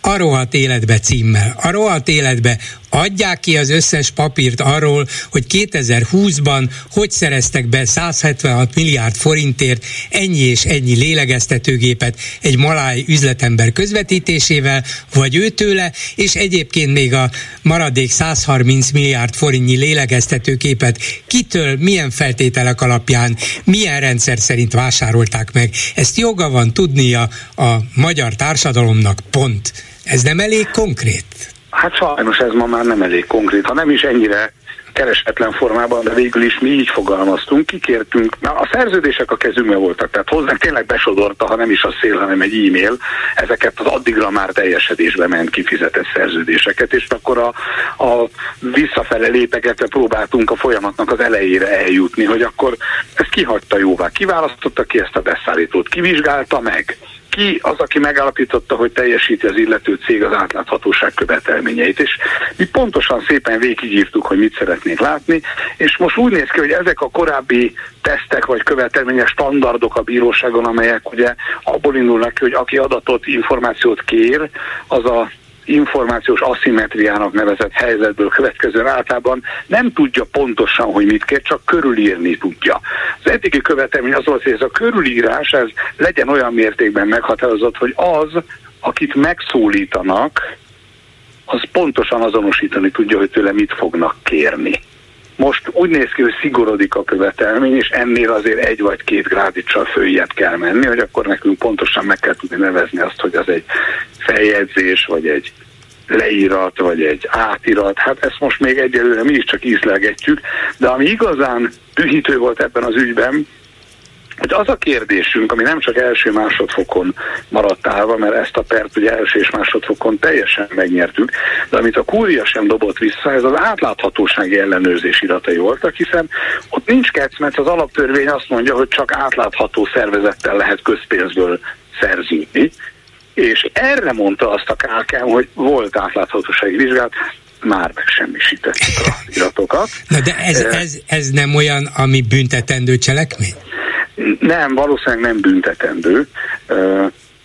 a rohadt életbe címmel, a rohadt életbe adják ki az összes papírt arról, hogy 2020-ban hogy szereztek be 176 milliárd forintért ennyi és ennyi lélegeztetőgépet egy maláj üzletember közvetítésével, vagy őtőle, és egyébként még a maradék 130 milliárd forintnyi lélegeztetőgépet kitől, milyen feltételek alapján, milyen rendszer szerint vásárolták meg. Ezt joga van tudnia a magyar társadalomnak, pont. Ez nem elég konkrét? Hát sajnos ez ma már nem elég konkrét, ha nem is ennyire keresetlen formában, de végül is mi így fogalmaztunk, kikértünk, na a szerződések a kezünkben voltak, tehát hozzánk tényleg besodorta, ha nem is a szél, hanem egy e-mail, ezeket az addigra már teljesedésbe ment kifizetett szerződéseket, és akkor a, a visszafele lépegetve próbáltunk a folyamatnak az elejére eljutni, hogy akkor ezt kihagyta jóvá, kiválasztotta ki ezt a beszállítót, kivizsgálta meg, ki az, aki megállapította, hogy teljesíti az illető cég az átláthatóság követelményeit. És mi pontosan szépen végigírtuk, hogy mit szeretnénk látni, és most úgy néz ki, hogy ezek a korábbi tesztek vagy követelményes standardok a bíróságon, amelyek ugye abból indulnak ki, hogy aki adatot, információt kér, az a információs aszimetriának nevezett helyzetből következően általában nem tudja pontosan, hogy mit kér, csak körülírni tudja. Az eddigi követelmény az volt, hogy ez a körülírás ez legyen olyan mértékben meghatározott, hogy az, akit megszólítanak, az pontosan azonosítani tudja, hogy tőle mit fognak kérni. Most úgy néz ki, hogy szigorodik a követelmény, és ennél azért egy vagy két grádicsal följebb kell menni, hogy akkor nekünk pontosan meg kell tudni nevezni azt, hogy az egy feljegyzés, vagy egy leírat, vagy egy átirat. Hát ezt most még egyelőre mi is csak ízlelgetjük, de ami igazán dühítő volt ebben az ügyben, hogy az a kérdésünk, ami nem csak első másodfokon maradt állva, mert ezt a pert ugye első és másodfokon teljesen megnyertük, de amit a kúria sem dobott vissza, ez az átláthatósági ellenőrzés iratai voltak, hiszen ott nincs kec, mert az alaptörvény azt mondja, hogy csak átlátható szervezettel lehet közpénzből szerződni, és erre mondta azt a KKM, hogy volt átláthatósági vizsgálat, már megsemmisítettük a iratokat. Na de ez, ez, ez nem olyan, ami büntetendő cselekmény? Nem, valószínűleg nem büntetendő,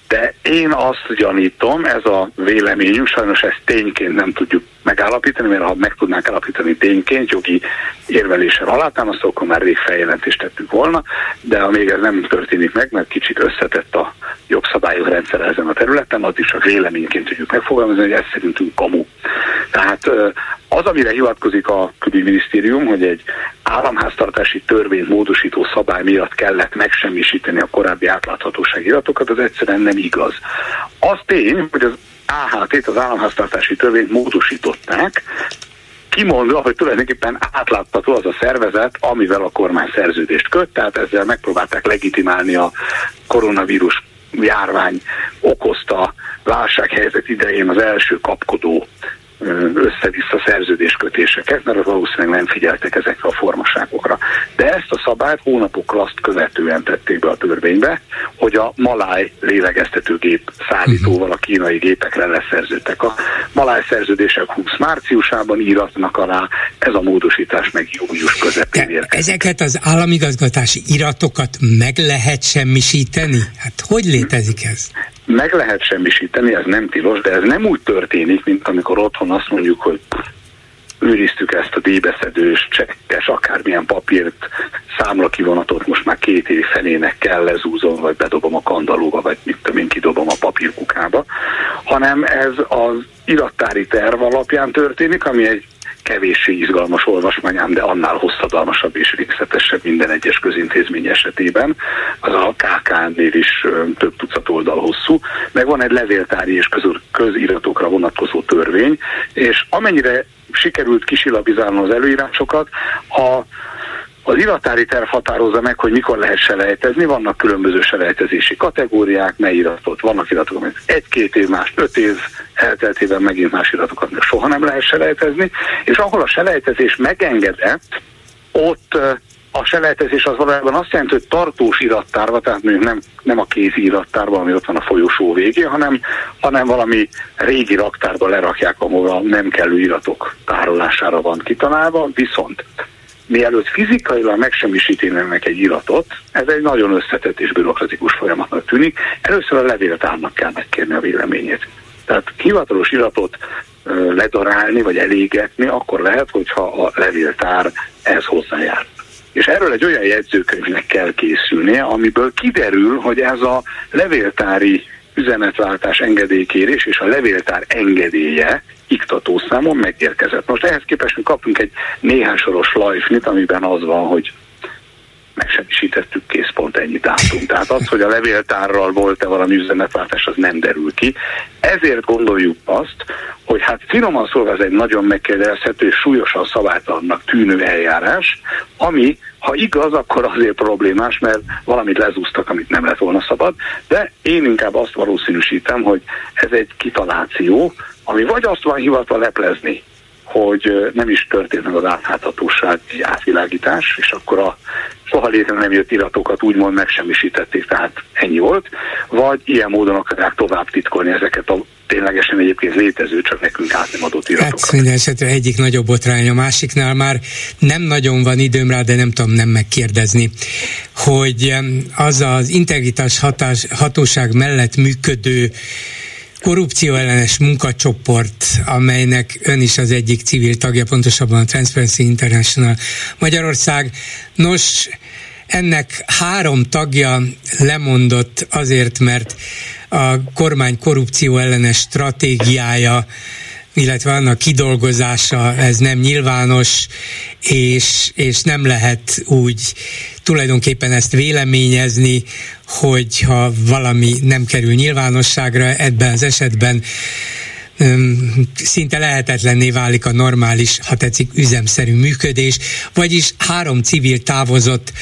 de én azt gyanítom, ez a véleményünk, sajnos ezt tényként nem tudjuk megállapítani, mert ha meg tudnánk állapítani tényként, jogi érveléssel alátámasztó, akkor már rég feljelentést tettük volna, de ha még ez nem történik meg, mert kicsit összetett a jogszabályok rendszer ezen a területen, az is csak véleményként tudjuk megfogalmazni, hogy ez szerintünk kamu. Tehát az, amire hivatkozik a külügyminisztérium, hogy egy államháztartási törvény módosító szabály miatt kellett megsemmisíteni a korábbi átláthatósági iratokat, az egyszerűen nem igaz. Az tény, hogy az AHT-t, az államháztartási törvényt módosították, kimondva, hogy tulajdonképpen átlátható az a szervezet, amivel a kormány szerződést köt, tehát ezzel megpróbálták legitimálni a koronavírus járvány okozta válsághelyzet idején az első kapkodó össze-vissza szerződéskötéseket, mert valószínűleg nem figyeltek ezekre a formaságokra. De ezt a szabályt hónapokkal azt követően tették be a törvénybe, hogy a maláj lélegeztetőgép szállítóval a kínai gépekre leszerződtek. A maláj szerződések 20 márciusában íratnak alá, ez a módosítás meg július közepén érkezik. Ezeket az államigazgatási iratokat meg lehet semmisíteni? Hát hogy létezik ez? Meg lehet semmisíteni, ez nem tilos, de ez nem úgy történik, mint amikor otthon azt mondjuk, hogy őriztük ezt a díjbeszedős, csekkes, akármilyen papírt, számla kivonatot most már két év felének kell lezúzom, vagy bedobom a kandalóba, vagy mit tudom én, kidobom a papírkukába, hanem ez az irattári terv alapján történik, ami egy kevéssé izgalmas olvasmányám, de annál hosszadalmasabb és részletesebb minden egyes közintézmény esetében. Az a KKN-nél is több tucat oldal hosszú, meg van egy levéltári és köziratokra vonatkozó törvény, és amennyire sikerült kisilabizálni az előírásokat, a az iratári terv határozza meg, hogy mikor lehet selejtezni, vannak különböző selejtezési kategóriák, mely iratot, vannak iratok, amit egy-két év, más öt év elteltében megint más iratokat meg soha nem lehet selejtezni, és ahol a selejtezés megengedett, ott a selejtezés az valójában azt jelenti, hogy tartós irattárba, tehát mondjuk nem, nem a kézi irattárba, ami ott van a folyosó végé, hanem, hanem valami régi raktárba lerakják, ahol nem kellő iratok tárolására van kitalálva, viszont mielőtt fizikailag megsemmisítenének egy iratot, ez egy nagyon összetett és bürokratikus folyamatnak tűnik. Először a levéltárnak kell megkérni a véleményét. Tehát hivatalos iratot ledarálni vagy elégetni, akkor lehet, hogyha a levéltár ez hozzájár. És erről egy olyan jegyzőkönyvnek kell készülnie, amiből kiderül, hogy ez a levéltári üzenetváltás engedélykérés és a levéltár engedélye iktatószámon megérkezett. Most ehhez képest mi kapunk egy néhány soros lajfnit, amiben az van, hogy megsemmisítettük készpont ennyi dátum. Tehát az, hogy a levéltárral volt-e valami üzenetváltás, az nem derül ki. Ezért gondoljuk azt, hogy hát finoman szólva ez egy nagyon megkérdezhető és súlyosan szabálytalannak tűnő eljárás, ami ha igaz, akkor azért problémás, mert valamit lezúztak, amit nem lett volna szabad, de én inkább azt valószínűsítem, hogy ez egy kitaláció, ami vagy azt van hivatva leplezni, hogy nem is történt meg az átláthatóság, átvilágítás, és akkor a soha létre nem jött iratokat úgymond megsemmisítették, tehát ennyi volt, vagy ilyen módon akarják tovább titkolni ezeket a ténylegesen egyébként létező, csak nekünk át nem adott iratokat. Hát minden esetre egyik nagyobb botrány a másiknál már nem nagyon van időm rá, de nem tudom nem megkérdezni, hogy az az integritás hatás, hatóság mellett működő korrupcióellenes munkacsoport, amelynek ön is az egyik civil tagja, pontosabban a Transparency International Magyarország. Nos, ennek három tagja lemondott azért, mert a kormány korrupció ellenes stratégiája illetve annak kidolgozása, ez nem nyilvános, és, és nem lehet úgy tulajdonképpen ezt véleményezni, hogyha valami nem kerül nyilvánosságra, ebben az esetben szinte lehetetlenné válik a normális, ha tetszik, üzemszerű működés, vagyis három civil távozott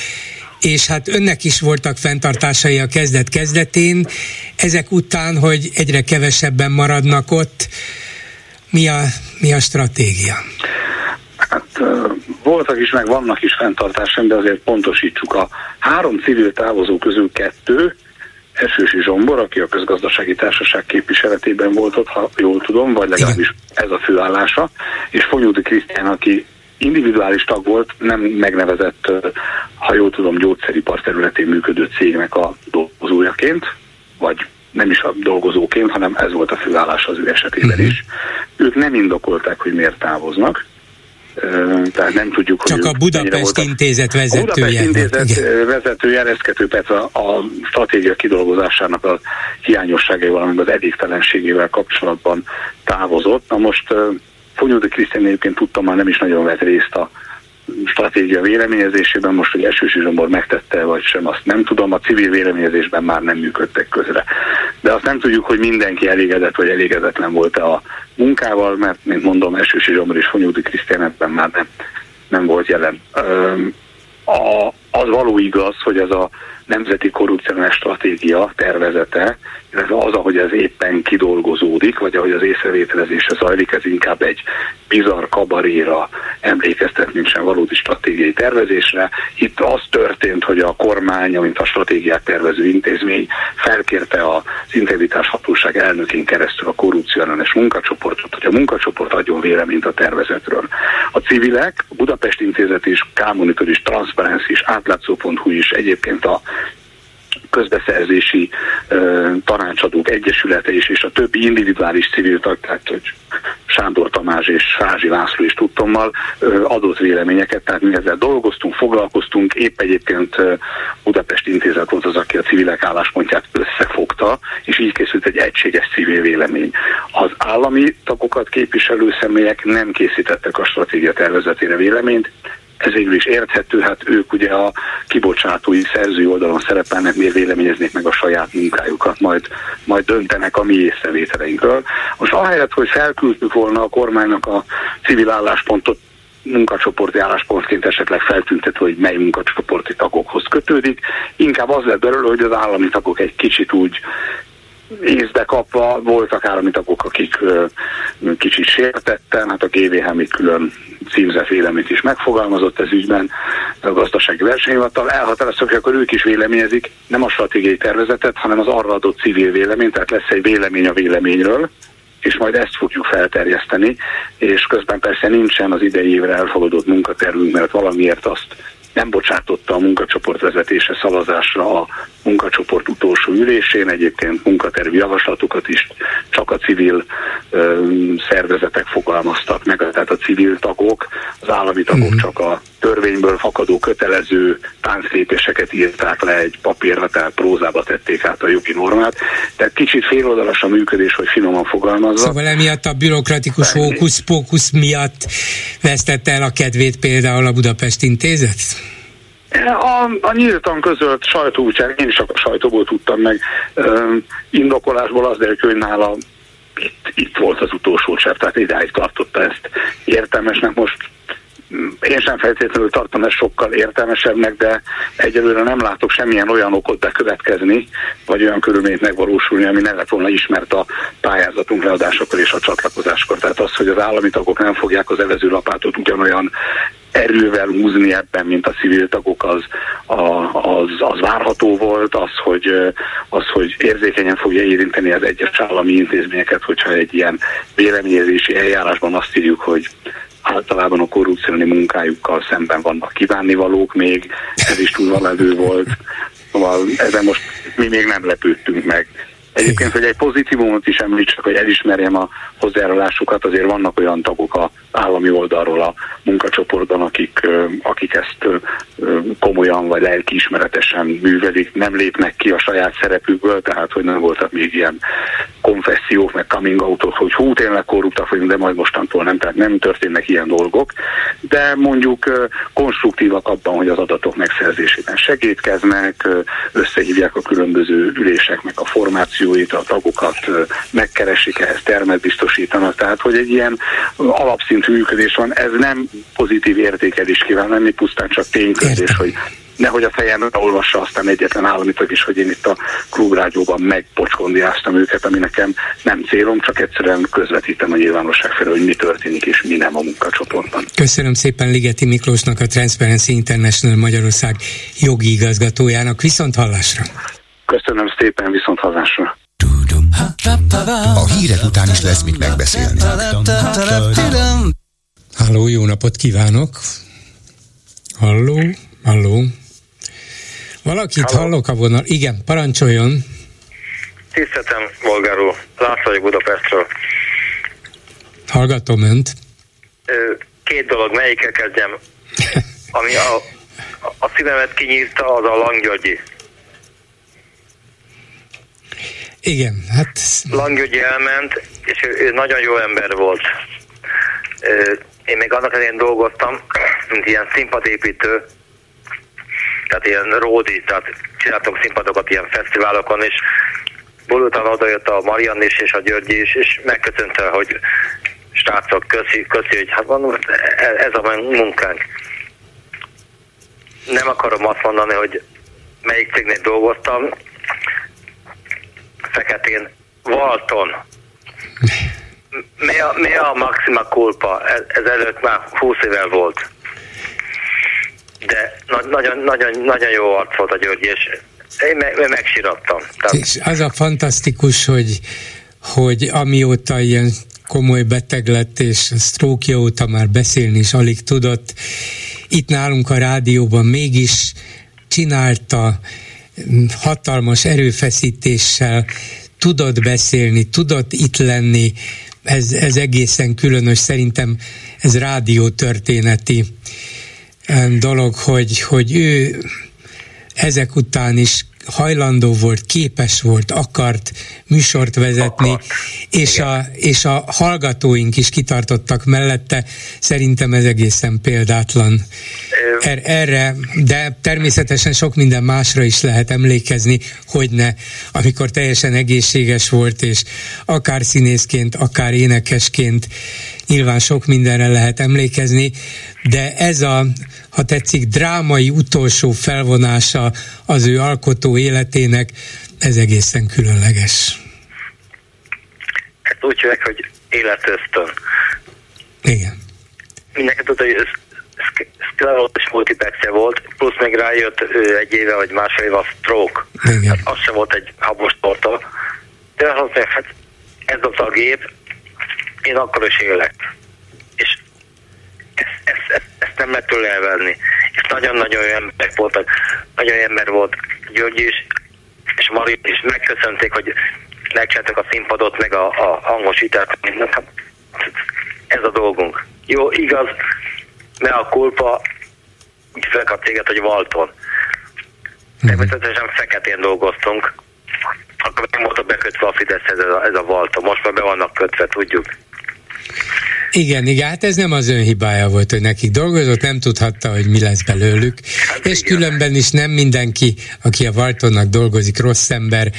és hát önnek is voltak fenntartásai a kezdet-kezdetén, ezek után, hogy egyre kevesebben maradnak ott, mi a, mi a stratégia? Hát voltak is, meg vannak is fenntartásaim, de azért pontosítsuk. A három civil távozó közül kettő, Esősi Zsombor, aki a közgazdasági társaság képviseletében volt ott, ha jól tudom, vagy legalábbis ez a főállása, és Fonyódi Krisztián, aki individuális tag volt, nem megnevezett, ha jól tudom, gyógyszeripar területén működő cégnek a dolgozójaként, vagy nem is a dolgozóként, hanem ez volt a főállás az ő esetében uh-huh. is. Ők nem indokolták, hogy miért távoznak, tehát nem tudjuk, Csak hogy a Budapest Intézet vezetője. A Budapest Intézet igen. vezetője, Reszkető Petra a stratégia kidolgozásának a hiányosságai, valamint az elégtelenségével kapcsolatban távozott. Na most Fonyódi Krisztián egyébként tudtam már nem is nagyon vett részt a stratégia véleményezésében, most, hogy Esősi Zsombor megtette vagy sem, azt nem tudom, a civil véleményezésben már nem működtek közre. De azt nem tudjuk, hogy mindenki elégedett vagy elégedetlen volt-e a munkával, mert, mint mondom, Esősi Zsombor és Fonyódi Krisztián ebben már nem, nem volt jelen. A, az való igaz, hogy ez a nemzeti korrupciós stratégia tervezete, illetve az, ahogy ez éppen kidolgozódik, vagy ahogy az észrevételezése zajlik, ez inkább egy bizarr kabaréra emlékeztet, mint sem valódi stratégiai tervezésre. Itt az történt, hogy a kormány, mint a stratégiát tervező intézmény felkérte az integritás hatóság elnökén keresztül a korrupció ellenes munkacsoportot, hogy a munkacsoport adjon véleményt a tervezetről. A civilek, a Budapest Intézet is, K-Monitor is, Transparency is, átlátszó.hu is, egyébként a közbeszerzési uh, tanácsadók egyesülete is, és a többi individuális civil tag, tehát hogy Sándor Tamás és Sázsi László is tudtommal uh, adott véleményeket, tehát mi ezzel dolgoztunk, foglalkoztunk, épp egyébként uh, Budapest Intézet volt az, aki a civilek álláspontját összefogta, és így készült egy egységes civil vélemény. Az állami tagokat képviselő személyek nem készítettek a stratégia tervezetére véleményt, ez végül is érthető, hát ők ugye a kibocsátói szerző oldalon szerepelnek, miért véleményeznék meg a saját munkájukat, majd, majd döntenek a mi észrevételeinkről. Most ahelyett, hogy felküldtük volna a kormánynak a civil álláspontot, munkacsoporti álláspontként esetleg feltüntető, hogy mely munkacsoporti tagokhoz kötődik. Inkább az lett belőle, hogy az állami tagok egy kicsit úgy észbe kapva voltak állami tagok, akik kicsit sértetten, hát a GVH még külön címzett véleményt is megfogalmazott ez ügyben, a gazdasági versenyhivatal. Elhatároztak, hogy akkor ők is véleményezik nem a stratégiai tervezetet, hanem az arra adott civil vélemény, tehát lesz egy vélemény a véleményről, és majd ezt fogjuk felterjeszteni, és közben persze nincsen az idei évre elfogadott munkatervünk, mert valamiért azt nem bocsátotta a munkacsoport vezetése szavazásra a munkacsoport utolsó ülésén, egyébként munkatervi javaslatokat is csak a civil ö, szervezetek fogalmaztak meg, tehát a civil tagok, az állami tagok uh-huh. csak a törvényből fakadó kötelező tánclépéseket írták le egy papírra, tehát prózába tették át a jogi normát. Tehát kicsit féloldalas a működés, hogy finoman fogalmazza. Szóval emiatt a bürokratikus hókusz-pókusz miatt vesztette el a kedvét például a Budapest Intézet? A, a nyíltan közölt sajtóútján, én is a sajtóból tudtam meg, indokolásból az derül, hogy nála itt, itt volt az utolsó csepp, tehát idáig tartotta ezt értelmesnek. Most én sem feltétlenül tartom ezt sokkal értelmesebbnek, de egyelőre nem látok semmilyen olyan okot bekövetkezni, vagy olyan körülményt megvalósulni, ami ne lett volna ismert a pályázatunk leadásakor és a csatlakozáskor. Tehát az, hogy az állami tagok nem fogják az evező lapátot ugyanolyan erővel húzni ebben, mint a civil tagok, az, az, az várható volt, az hogy, az, hogy érzékenyen fogja érinteni az egyes állami intézményeket, hogyha egy ilyen véleményezési eljárásban azt írjuk, hogy általában a korrupcióni munkájukkal szemben vannak kívánnivalók még, ez is túlvalevő volt, szóval ezen most mi még nem lepődtünk meg. Egyébként, hogy egy pozitívumot is említsek, hogy elismerjem a hozzájárulásukat, azért vannak olyan tagok a állami oldalról a munkacsoportban, akik, akik ezt komolyan vagy lelkiismeretesen művelik, nem lépnek ki a saját szerepükből, tehát hogy nem voltak még ilyen konfessziók, meg coming outok, hogy hú, tényleg korruptak vagyunk, de majd mostantól nem, tehát nem történnek ilyen dolgok, de mondjuk konstruktívak abban, hogy az adatok megszerzésében segítkeznek, összehívják a különböző üléseknek a formációit, a tagokat megkeresik, ehhez termet biztosítanak, tehát hogy egy ilyen alapszintű működés van, ez nem pozitív értékelés kíván lenni, pusztán csak tényközés, hogy nehogy a fejem olvassa aztán egyetlen államit is, hogy én itt a klubrádióban megpocskondiáztam őket, ami nekem nem célom, csak egyszerűen közvetítem a nyilvánosság felé, hogy mi történik és mi nem a munkacsoportban. Köszönöm szépen Ligeti Miklósnak, a Transparency International Magyarország jogi igazgatójának. Viszont hallásra! Köszönöm szépen, viszont hallásra! A hírek után is lesz mit megbeszélni. Halló, jó napot kívánok! Halló, halló. Valakit halló. hallok a vonal. Igen, parancsoljon. Tiszteltem, Bolgár úr. László vagyok Budapestről. Hallgatom önt. Két dolog, melyikkel kezdjem? Ami a, a szívemet kinyírta, az a Langgyörgyi. Igen, hát... Langgyörgyi elment, és ő, ő nagyon jó ember volt. Én még annak elején dolgoztam, mint ilyen színpadépítő, tehát ilyen ródi, tehát csináltunk színpadokat ilyen fesztiválokon, és bulután odajött a Marian is és a Györgyi is, és megköszönte, hogy srácok, köszi, köszi, hogy hát mondom, ez a munkánk. Nem akarom azt mondani, hogy melyik cégnél dolgoztam, Feketén, Walton. Mi a, mi a maxima culpa? Ez, előtt már 20 évvel volt. De na, nagyon, nagyon, nagyon jó arc volt a György, és én, me, én megsirattam. Tehát... És az a fantasztikus, hogy, hogy amióta ilyen komoly beteg lett, és sztrókja óta már beszélni is alig tudott, itt nálunk a rádióban mégis csinálta hatalmas erőfeszítéssel, tudott beszélni, tudott itt lenni, ez, ez egészen különös, szerintem ez rádió történeti dolog, hogy, hogy ő ezek után is hajlandó volt, képes volt, akart műsort vezetni, akart. És, a, és a hallgatóink is kitartottak mellette. Szerintem ez egészen példátlan. Er, erre, de természetesen sok minden másra is lehet emlékezni, hogy ne, amikor teljesen egészséges volt, és akár színészként, akár énekesként nyilván sok mindenre lehet emlékezni, de ez a, ha tetszik, drámai utolsó felvonása az ő alkotó életének, ez egészen különleges. Hát úgy hívják, hogy életösztön. Igen. Mindenki tudta, hogy ez szklerózis multiplexje volt, plusz még rájött egy éve vagy másfél éve a stroke. Igen. Hát az sem volt egy habos torta. De azt mondja, hát ez az a gép, én akkor is élek. És ezt, ezt, ezt, ezt nem lehet tőle elvenni. És nagyon-nagyon olyan emberek voltak, nagyon ember volt György is, és Mari is megköszönték, hogy megcsináltak a színpadot, meg a, a hangosítást. Hát, ez a dolgunk. Jó, igaz, ne a kulpa, úgy felkap téged, hogy Valton. Mhm. Természetesen feketén dolgoztunk, akkor nem volt bekötve a Fideszhez ez a, ez a Valton. Most már be vannak kötve, tudjuk. Igen, igen, hát ez nem az ön hibája volt, hogy nekik dolgozott, nem tudhatta, hogy mi lesz belőlük. Hát és igen. különben is nem mindenki, aki a Valtonnak dolgozik, rossz ember,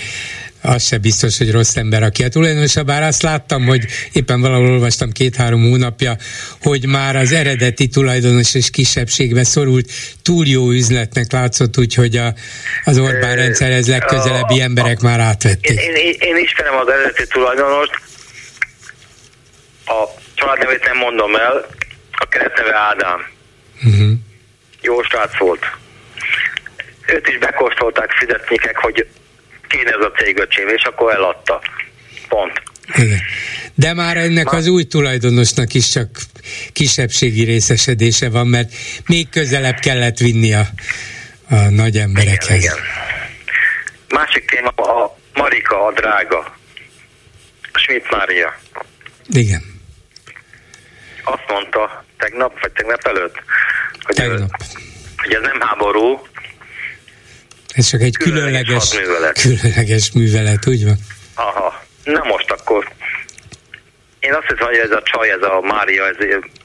az se biztos, hogy rossz ember, aki a tulajdonosa, bár azt láttam, hogy éppen valahol olvastam két-három hónapja, hogy már az eredeti tulajdonos és kisebbségbe szorult túl jó üzletnek látszott, úgyhogy a, az Orbán rendszerhez legközelebbi emberek már átvették. Én, én, én ismerem az eredeti tulajdonost, a családnevét nem mondom el, a keresztneve Ádám. Uh-huh. Jó srác volt. Őt is bekóstolták fizetnikek, hogy kéne ez a cégöcsém, és akkor eladta. Pont. De már ennek az új tulajdonosnak is csak kisebbségi részesedése van, mert még közelebb kellett vinni a, a nagy emberekhez. Igen, igen. Másik téma a Marika, a drága. A Schmidt Mária. Igen. Azt mondta tegnap, vagy tegnap előtt, hogy, tegnap. Ő, hogy ez nem háború, ez csak egy különleges, különleges, művelet. különleges művelet, úgy van? Aha. Na most akkor. Én azt hiszem, hogy ez a csaj, ez a Mária, ez,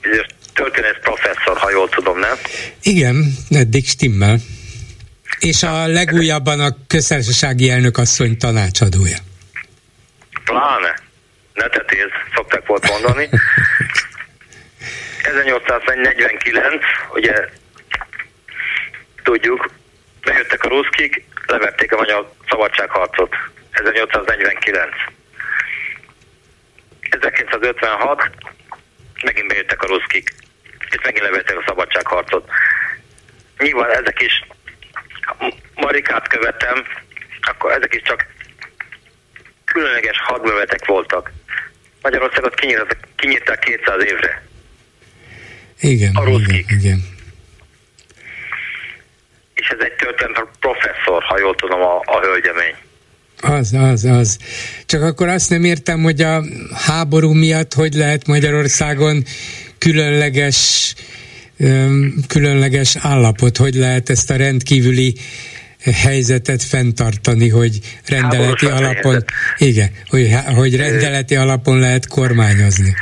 ez történet professzor, ha jól tudom, nem? Igen, eddig stimmel. És a legújabban a köztársasági elnök asszony tanácsadója. Pláne. Ne tetéz, szokták volt mondani. 1849, ugye tudjuk, bejöttek a ruszkik, levették a magyar szabadságharcot. 1849. 1956 megint bejöttek a ruszkik, és megint levették a szabadságharcot. Nyilván ezek is Marikát követem, akkor ezek is csak különleges hadműveletek voltak. Magyarországot kinyitották 200 évre. Igen, a igen, igen és ez egy történet professzor, ha jól tudom, a, a hölgyemény. Az, az, az. Csak akkor azt nem értem, hogy a háború miatt hogy lehet Magyarországon különleges különleges állapot, hogy lehet ezt a rendkívüli helyzetet fenntartani, hogy rendeleti Háborús alapon, helyzet. igen, hogy, hogy rendeleti alapon lehet kormányozni.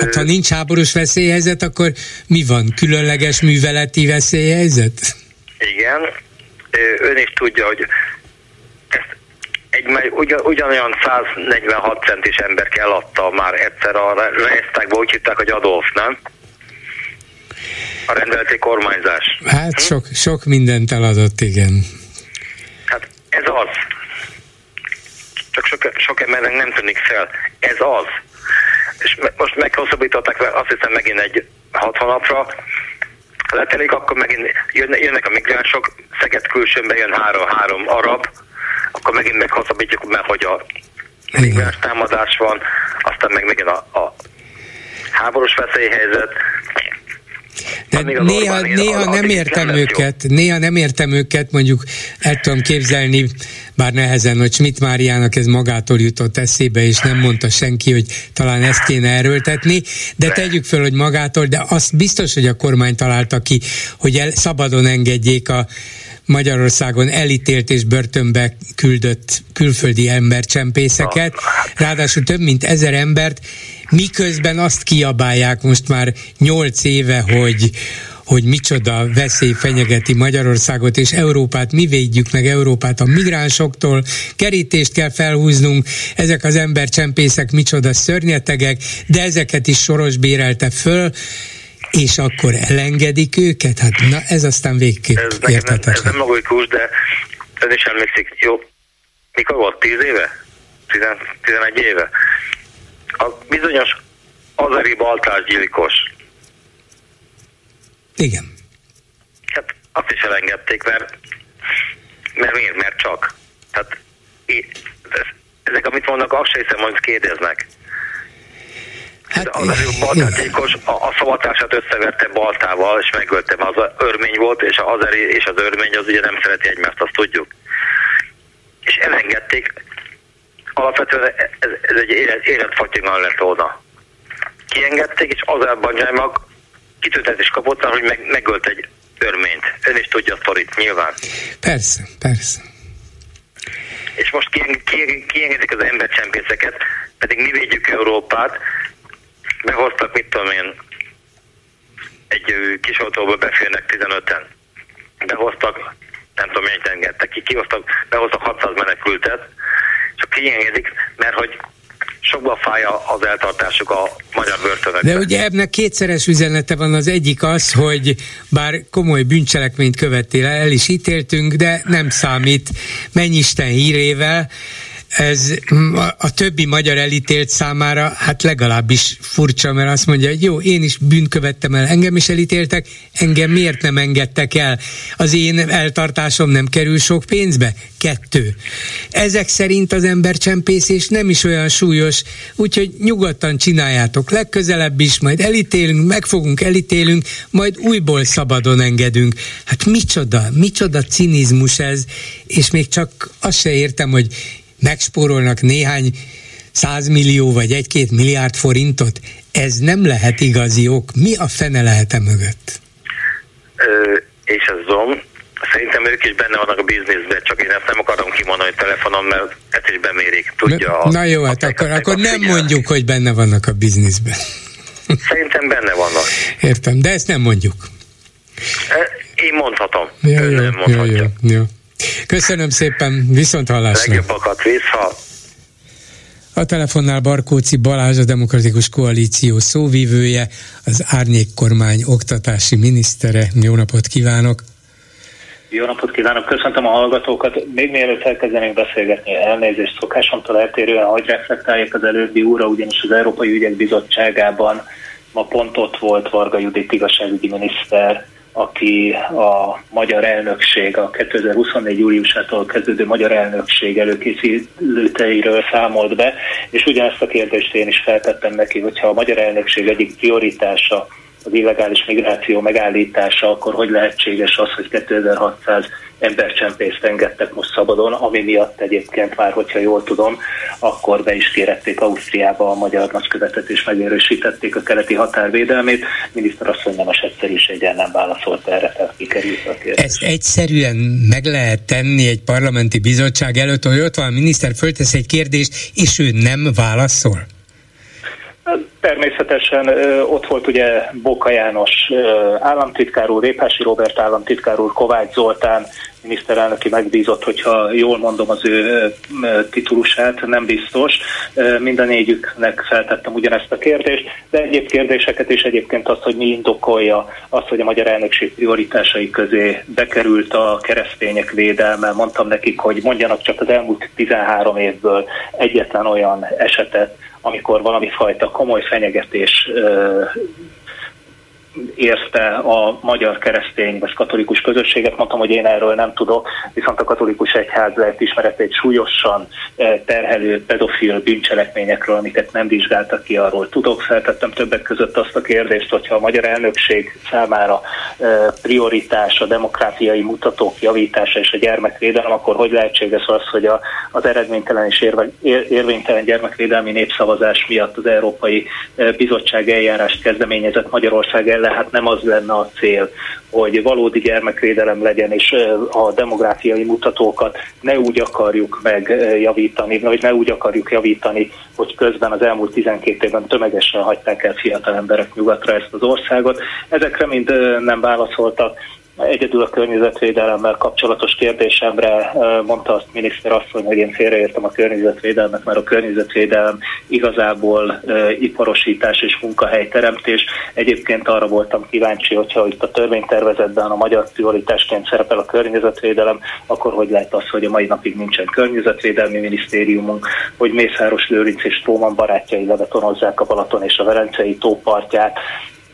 Hát ha nincs háborús veszélyhelyzet, akkor mi van? Különleges műveleti veszélyhelyzet? Igen, ön is tudja, hogy ezt egy ugyan, ugyanolyan 146 centis ember kell adta már egyszer a Reichstagba, úgy hitták, hogy Adolf, nem? A rendeleti kormányzás. Hát hm? sok, sok mindent eladott, igen. Hát ez az. Csak sok, sok embernek nem tűnik fel. Ez az. És most meghosszabbították azt hiszem megint egy hat hónapra, letelik, akkor megint jönnek a migránsok, Szeged külsőn bejön három-három arab, akkor megint meghosszabbítjuk, mert hogy a migráns támadás van, aztán meg megint a, a háborús veszélyhelyzet, de néha, néha nem értem nem őket, jó. néha nem értem őket, mondjuk el tudom képzelni, bár nehezen, hogy Schmidt Máriának ez magától jutott eszébe, és nem mondta senki, hogy talán ezt kéne erőltetni, de tegyük föl, hogy magától, de azt biztos, hogy a kormány találta ki, hogy el, szabadon engedjék a Magyarországon elítélt és börtönbe küldött külföldi embercsempészeket, ráadásul több mint ezer embert, miközben azt kiabálják most már nyolc éve, hogy hogy micsoda veszély fenyegeti Magyarországot és Európát, mi védjük meg Európát a migránsoktól, kerítést kell felhúznunk, ezek az embercsempészek micsoda szörnyetegek, de ezeket is soros bérelte föl, és akkor elengedik őket? Hát na, ez aztán végképp ez értetetlen. Ez nem logikus, de ön is emlékszik, jó, mikor volt, tíz éve? Tizenegy éve? A bizonyos azeri baltásgyilkos. Igen. Hát azt is elengedték, mert, mert miért? Mert csak. Tehát ezek, amit mondnak, azt sem hiszem, hogy kérdeznek. Hát, az előbb baltátékos a, a szavatását összeverte baltával, és megölte, mert az örmény volt, és az azeri és az örmény az ugye nem szereti egymást, azt tudjuk. És elengedték, alapvetően ez, ez egy élet, életfatyignal lett volna. Kiengedték, és az mag kitüntetés kapott, hogy meg, megölt egy örményt. Ön is tudja a sztorit, nyilván. Persze, persze. És most kiengedik az embercsempészeket, pedig mi védjük Európát, behoztak, mit tudom én, egy kis autóba beférnek 15-en. Behoztak, nem tudom, mennyit engedtek ki, kihoztak, behoztak 600 menekültet, csak kiengedik, mert hogy sokban fáj az eltartásuk a magyar börtönökben. De ugye ebben kétszeres üzenete van az egyik az, hogy bár komoly bűncselekményt követtél el, el is ítéltünk, de nem számít, menj Isten hírével, ez a többi magyar elítélt számára hát legalábbis furcsa, mert azt mondja, hogy jó, én is bűnt követtem el, engem is elítéltek, engem miért nem engedtek el? Az én eltartásom nem kerül sok pénzbe? Kettő. Ezek szerint az embercsempészés nem is olyan súlyos, úgyhogy nyugodtan csináljátok legközelebb is, majd elítélünk, megfogunk, elítélünk, majd újból szabadon engedünk. Hát micsoda, micsoda cinizmus ez, és még csak azt se értem, hogy megspórolnak néhány százmillió vagy egy-két milliárd forintot, ez nem lehet igazi ok. Mi a fene lehet-e mögött? Ö, és ez zom, Szerintem ők is benne vannak a bizniszben, csak én ezt nem akarom kimondani a telefonon, mert ezt is bemérik. Tudja na, na jó, hát akkor, akkor nem mondjuk, hogy benne vannak a bizniszben. Szerintem benne vannak. Értem, de ezt nem mondjuk. Én mondhatom. Ja, jó, nem jó, jó, jó. Köszönöm szépen, viszont hallásra. Legjobbakat vissza. A telefonnál Barkóci Balázs, a Demokratikus Koalíció szóvívője, az Árnyék kormány oktatási minisztere. Jó napot kívánok! Jó napot kívánok, köszöntöm a hallgatókat. Még mielőtt elkezdenénk beszélgetni, elnézést szokásomtól eltérően, hogy reflektálják az előbbi úra, ugyanis az Európai Ügyek Bizottságában ma pont ott volt Varga Judit igazságügyi miniszter, aki a magyar elnökség, a 2024. júliusától kezdődő magyar elnökség előkészítőiről számolt be, és ugyanezt a kérdést én is feltettem neki, hogyha a magyar elnökség egyik prioritása az illegális migráció megállítása, akkor hogy lehetséges az, hogy 2600 embercsempészt engedtek most szabadon, ami miatt egyébként már, hogyha jól tudom, akkor be is kérették Ausztriába a magyar nagykövetet és megerősítették a keleti határvédelmét. Miniszter asszony nem egyszer is egyen nem válaszolt erre, tehát kikerült a kérdés. Ezt egyszerűen meg lehet tenni egy parlamenti bizottság előtt, hogy ott van a miniszter, föltesz egy kérdést, és ő nem válaszol? Természetesen ott volt ugye Boka János államtitkár úr, Répási Robert államtitkár úr, Kovács Zoltán miniszterelnöki megbízott, hogyha jól mondom az ő titulusát, nem biztos. Mind a négyüknek feltettem ugyanezt a kérdést, de egyéb kérdéseket is egyébként azt, hogy mi indokolja azt, hogy a magyar elnökség prioritásai közé bekerült a keresztények védelme. Mondtam nekik, hogy mondjanak csak az elmúlt 13 évből egyetlen olyan esetet, amikor valami fajta komoly fenyegetés érte a magyar keresztény vagy katolikus közösséget. Mondtam, hogy én erről nem tudok, viszont a katolikus egyház lehet ismeret egy súlyosan eh, terhelő pedofil bűncselekményekről, amiket nem vizsgáltak ki, arról tudok. Feltettem többek között azt a kérdést, hogyha a magyar elnökség számára eh, prioritás a demokráciai mutatók javítása és a gyermekvédelem, akkor hogy lehetséges az, hogy a, az eredménytelen és érvénytelen gyermekvédelmi népszavazás miatt az Európai eh, Bizottság eljárást kezdeményezett Magyarország ellen hát nem az lenne a cél, hogy valódi gyermekvédelem legyen, és a demográfiai mutatókat ne úgy akarjuk megjavítani, vagy ne úgy akarjuk javítani, hogy közben az elmúlt 12 évben tömegesen hagyták el fiatal emberek nyugatra ezt az országot. Ezekre mind nem válaszoltak. Egyedül a környezetvédelemmel kapcsolatos kérdésemre mondta azt miniszter asszony, hogy én félreértem a környezetvédelmet, mert a környezetvédelem igazából iparosítás és munkahelyteremtés. Egyébként arra voltam kíváncsi, hogyha itt a törvénytervezetben a magyar prioritásként szerepel a környezetvédelem, akkor hogy lehet az, hogy a mai napig nincsen környezetvédelmi minisztériumunk, hogy Mészáros Lőrinc és Tróman barátjai lebetonozzák a Balaton és a Velencei tópartját,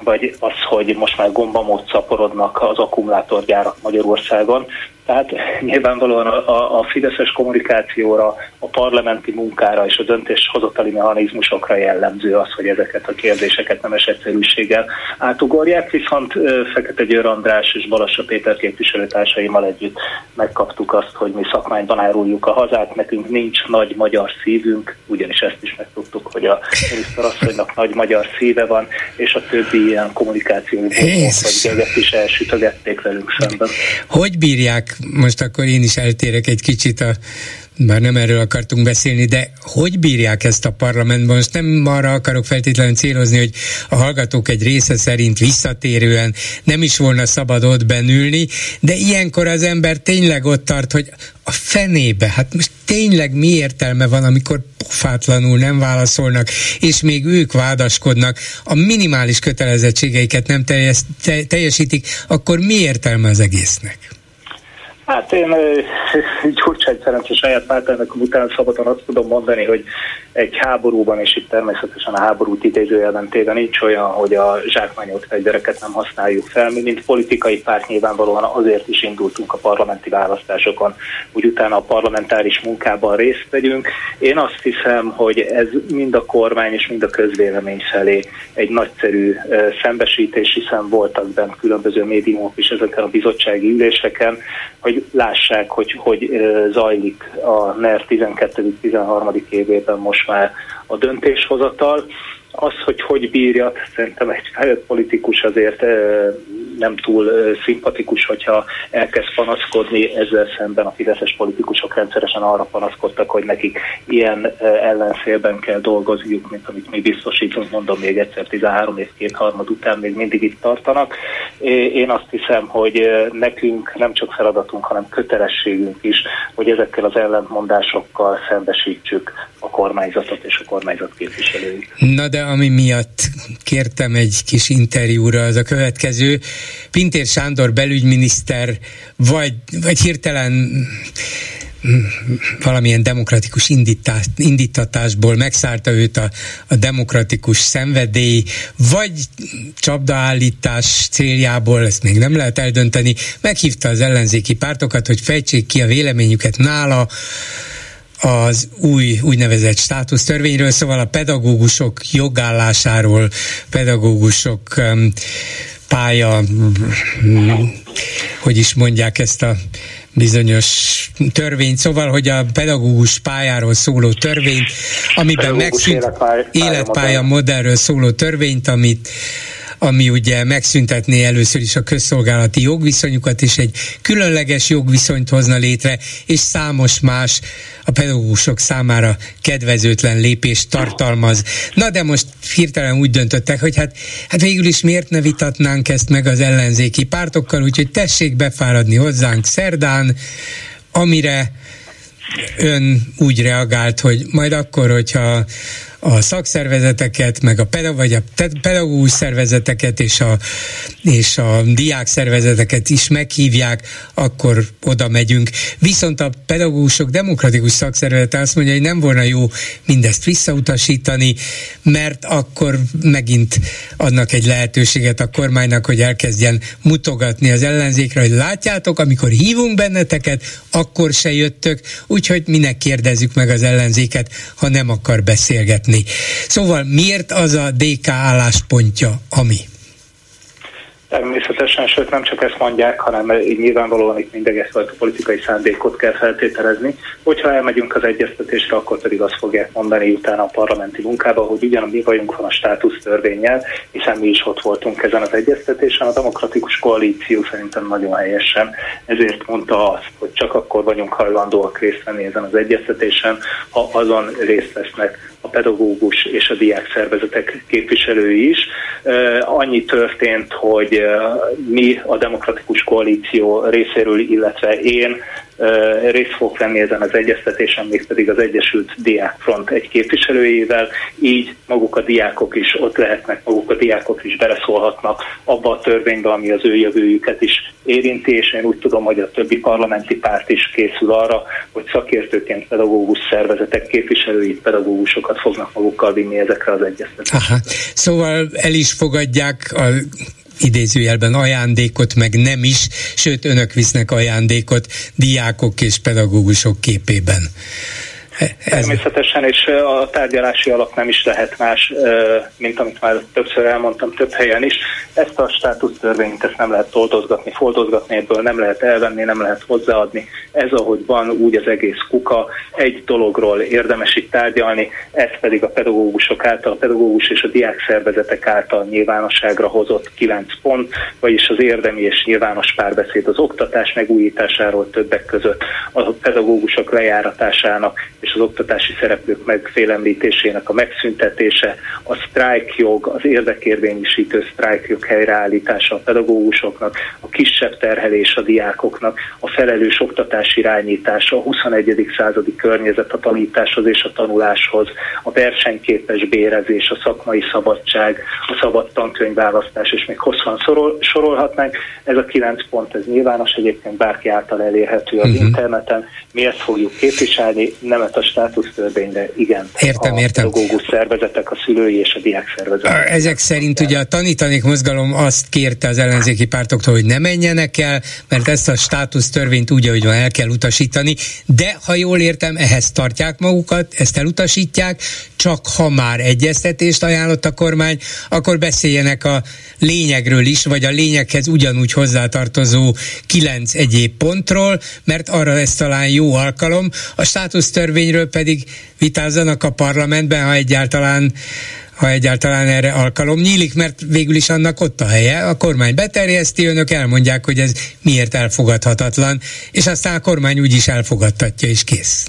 vagy az, hogy most már gombamód szaporodnak az akkumulátorgyárak Magyarországon. Tehát nyilvánvalóan a, a fideszes kommunikációra, a parlamenti munkára és a döntéshozatali mechanizmusokra jellemző az, hogy ezeket a kérdéseket nemes egyszerűséggel átugorják, viszont Fekete Győr András és Balassa Péter képviselőtársaimmal együtt megkaptuk azt, hogy mi szakmányban áruljuk a hazát, nekünk nincs nagy magyar szívünk, ugyanis ezt is megtudtuk, hogy a miniszterasszonynak nagy magyar szíve van, és a többi ilyen kommunikációi vagy geget is elsütögették velünk szemben. Hogy bírják most akkor én is eltérek egy kicsit a bár nem erről akartunk beszélni, de hogy bírják ezt a parlamentben? Most nem arra akarok feltétlenül célozni, hogy a hallgatók egy része szerint visszatérően nem is volna szabad ott benülni, de ilyenkor az ember tényleg ott tart, hogy a fenébe, hát most tényleg mi értelme van, amikor pofátlanul nem válaszolnak, és még ők vádaskodnak, a minimális kötelezettségeiket nem teljesítik, akkor mi értelme az egésznek? Hát én Gyurcsány Ferenc a saját pártának után szabadon azt tudom mondani, hogy egy háborúban, és itt természetesen a háborút idézőjelben téve nincs olyan, hogy a zsákmányolt fegyvereket nem használjuk fel. Mi, mint politikai párt nyilvánvalóan azért is indultunk a parlamenti választásokon, hogy utána a parlamentáris munkában részt vegyünk. Én azt hiszem, hogy ez mind a kormány és mind a közvélemény felé egy nagyszerű szembesítés, hiszen voltak bent különböző médiumok is ezeken a bizottsági üléseken, hogy lássák, hogy hogy zajlik a NER 12.-13. évében most már a döntéshozatal. Az, hogy hogy bírja, szerintem egy felett politikus azért nem túl szimpatikus, hogyha elkezd panaszkodni, ezzel szemben a fideszes politikusok rendszeresen arra panaszkodtak, hogy nekik ilyen ellenszélben kell dolgozniuk, mint amit mi biztosítunk, mondom még egyszer 13 év kétharmad után még mindig itt tartanak. Én azt hiszem, hogy nekünk nem csak feladatunk, hanem kötelességünk is, hogy ezekkel az ellentmondásokkal szembesítsük a kormányzatot és a kormányzat képviselőit. Na de ami miatt kértem egy kis interjúra, az a következő. Pintér Sándor belügyminiszter, vagy, vagy hirtelen mm, valamilyen demokratikus indítatásból megszállta őt a, a demokratikus szenvedély, vagy csapdaállítás céljából, ezt még nem lehet eldönteni, meghívta az ellenzéki pártokat, hogy fejtsék ki a véleményüket nála, az új úgynevezett státusztörvényről, szóval a pedagógusok jogállásáról, pedagógusok um, pálya, hogy is mondják ezt a bizonyos törvényt, szóval, hogy a pedagógus pályáról szóló törvényt, amiben megszűnt életpálya, életpálya modellről szóló törvényt, amit ami ugye megszüntetné először is a közszolgálati jogviszonyukat, és egy különleges jogviszonyt hozna létre, és számos más a pedagógusok számára kedvezőtlen lépést tartalmaz. Na de most hirtelen úgy döntöttek, hogy hát, hát végül is miért ne vitatnánk ezt meg az ellenzéki pártokkal, úgyhogy tessék befáradni hozzánk szerdán, amire ön úgy reagált, hogy majd akkor, hogyha a szakszervezeteket, meg a pedagógus, vagy a pedagógus szervezeteket és a, és a diák szervezeteket is meghívják, akkor oda megyünk. Viszont a pedagógusok demokratikus szakszervezete azt mondja, hogy nem volna jó mindezt visszautasítani, mert akkor megint adnak egy lehetőséget a kormánynak, hogy elkezdjen mutogatni az ellenzékre, hogy látjátok, amikor hívunk benneteket, akkor se jöttök, úgyhogy minek kérdezzük meg az ellenzéket, ha nem akar beszélgetni látni. Szóval miért az a DK álláspontja, ami? Természetesen, sőt nem csak ezt mondják, hanem nyilvánvalóan itt mindegy a politikai szándékot kell feltételezni. Hogyha elmegyünk az egyeztetésre, akkor pedig azt fogják mondani utána a parlamenti munkába, hogy ugyan mi vagyunk van a státusz törvényel, hiszen mi is ott voltunk ezen az egyeztetésen. A demokratikus koalíció szerintem nagyon helyesen ezért mondta azt, hogy csak akkor vagyunk hajlandóak részt venni ezen az egyeztetésen, ha azon részt vesznek a pedagógus és a diák szervezetek képviselői is. Annyi történt, hogy mi a demokratikus koalíció részéről, illetve én részt fog venni ezen az egyeztetésen, mégpedig az Egyesült Diákfront egy képviselőjével, így maguk a diákok is ott lehetnek, maguk a diákok is beleszólhatnak abba a törvénybe, ami az ő jövőjüket is érinti, és én úgy tudom, hogy a többi parlamenti párt is készül arra, hogy szakértőként pedagógus szervezetek képviselői pedagógusokat fognak magukkal vinni ezekre az egyeztetésekre. Szóval el is fogadják a idézőjelben ajándékot, meg nem is, sőt önök visznek ajándékot diákok és pedagógusok képében. Természetesen, és a tárgyalási alap nem is lehet más, mint amit már többször elmondtam több helyen is. Ezt a státusztörvényt ezt nem lehet toldozgatni, foldozgatni, ebből nem lehet elvenni, nem lehet hozzáadni. Ez, ahogy van, úgy az egész kuka. Egy dologról érdemes itt tárgyalni, ez pedig a pedagógusok által, a pedagógus és a diák szervezetek által nyilvánosságra hozott 9 pont, vagyis az érdemi és nyilvános párbeszéd az oktatás megújításáról többek között, a pedagógusok lejáratásának és az oktatási szereplők megfélemlítésének a megszüntetése, a sztrájkjog, az érdekérvényesítő sztrájkjog helyreállítása a pedagógusoknak, a kisebb terhelés a diákoknak, a felelős oktatás irányítása, a 21. századi környezet a tanításhoz és a tanuláshoz, a versenyképes bérezés, a szakmai szabadság, a szabad tankönyvválasztás, és még hosszan szorol, sorolhatnánk. Ez a kilenc pont, ez nyilvános, egyébként bárki által elérhető az uh-huh. interneten. Mi ezt fogjuk képviselni, nemet a státusztörvényre, igen. Értem, a értem. pedagógus szervezetek, a szülői és a diák szervezetek. Ezek szerint ugye a tanítanék mozgalom azt kérte az ellenzéki pártoktól, hogy ne menjenek el, mert ezt a státusztörvényt úgy, ahogy van, el kell utasítani, de ha jól értem, ehhez tartják magukat, ezt elutasítják, csak ha már egyeztetést ajánlott a kormány, akkor beszéljenek a lényegről is, vagy a lényeghez ugyanúgy hozzátartozó kilenc egyéb pontról, mert arra ez talán jó alkalom. A státusztörvényről pedig vitázzanak a parlamentben, ha egyáltalán ha egyáltalán erre alkalom nyílik, mert végül is annak ott a helye. A kormány beterjeszti, önök elmondják, hogy ez miért elfogadhatatlan, és aztán a kormány úgyis elfogadtatja, és kész.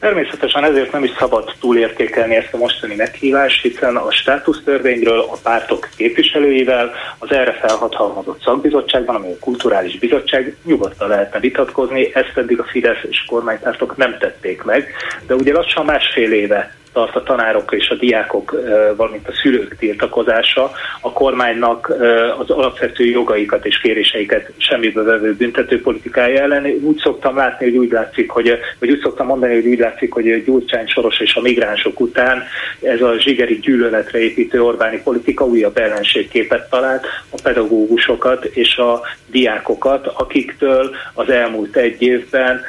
Természetesen ezért nem is szabad túlértékelni ezt a mostani meghívást, hiszen a státusztörvényről a pártok képviselőivel az erre felhatalmazott szakbizottságban, ami a kulturális bizottság, nyugodtan lehetne vitatkozni, ezt eddig a Fidesz és kormánypártok nem tették meg, de ugye lassan másfél éve tart a tanárok és a diákok, valamint a szülők tiltakozása a kormánynak az alapvető jogaikat és kéréseiket semmibe vevő büntetőpolitikája ellen. Úgy szoktam látni, hogy úgy látszik, hogy, vagy úgy szoktam mondani, hogy úgy látszik, hogy Gyurcsány Soros és a migránsok után ez a zsigeri gyűlöletre építő Orbáni politika újabb ellenségképet talált a pedagógusokat és a diákokat, akiktől az elmúlt egy évben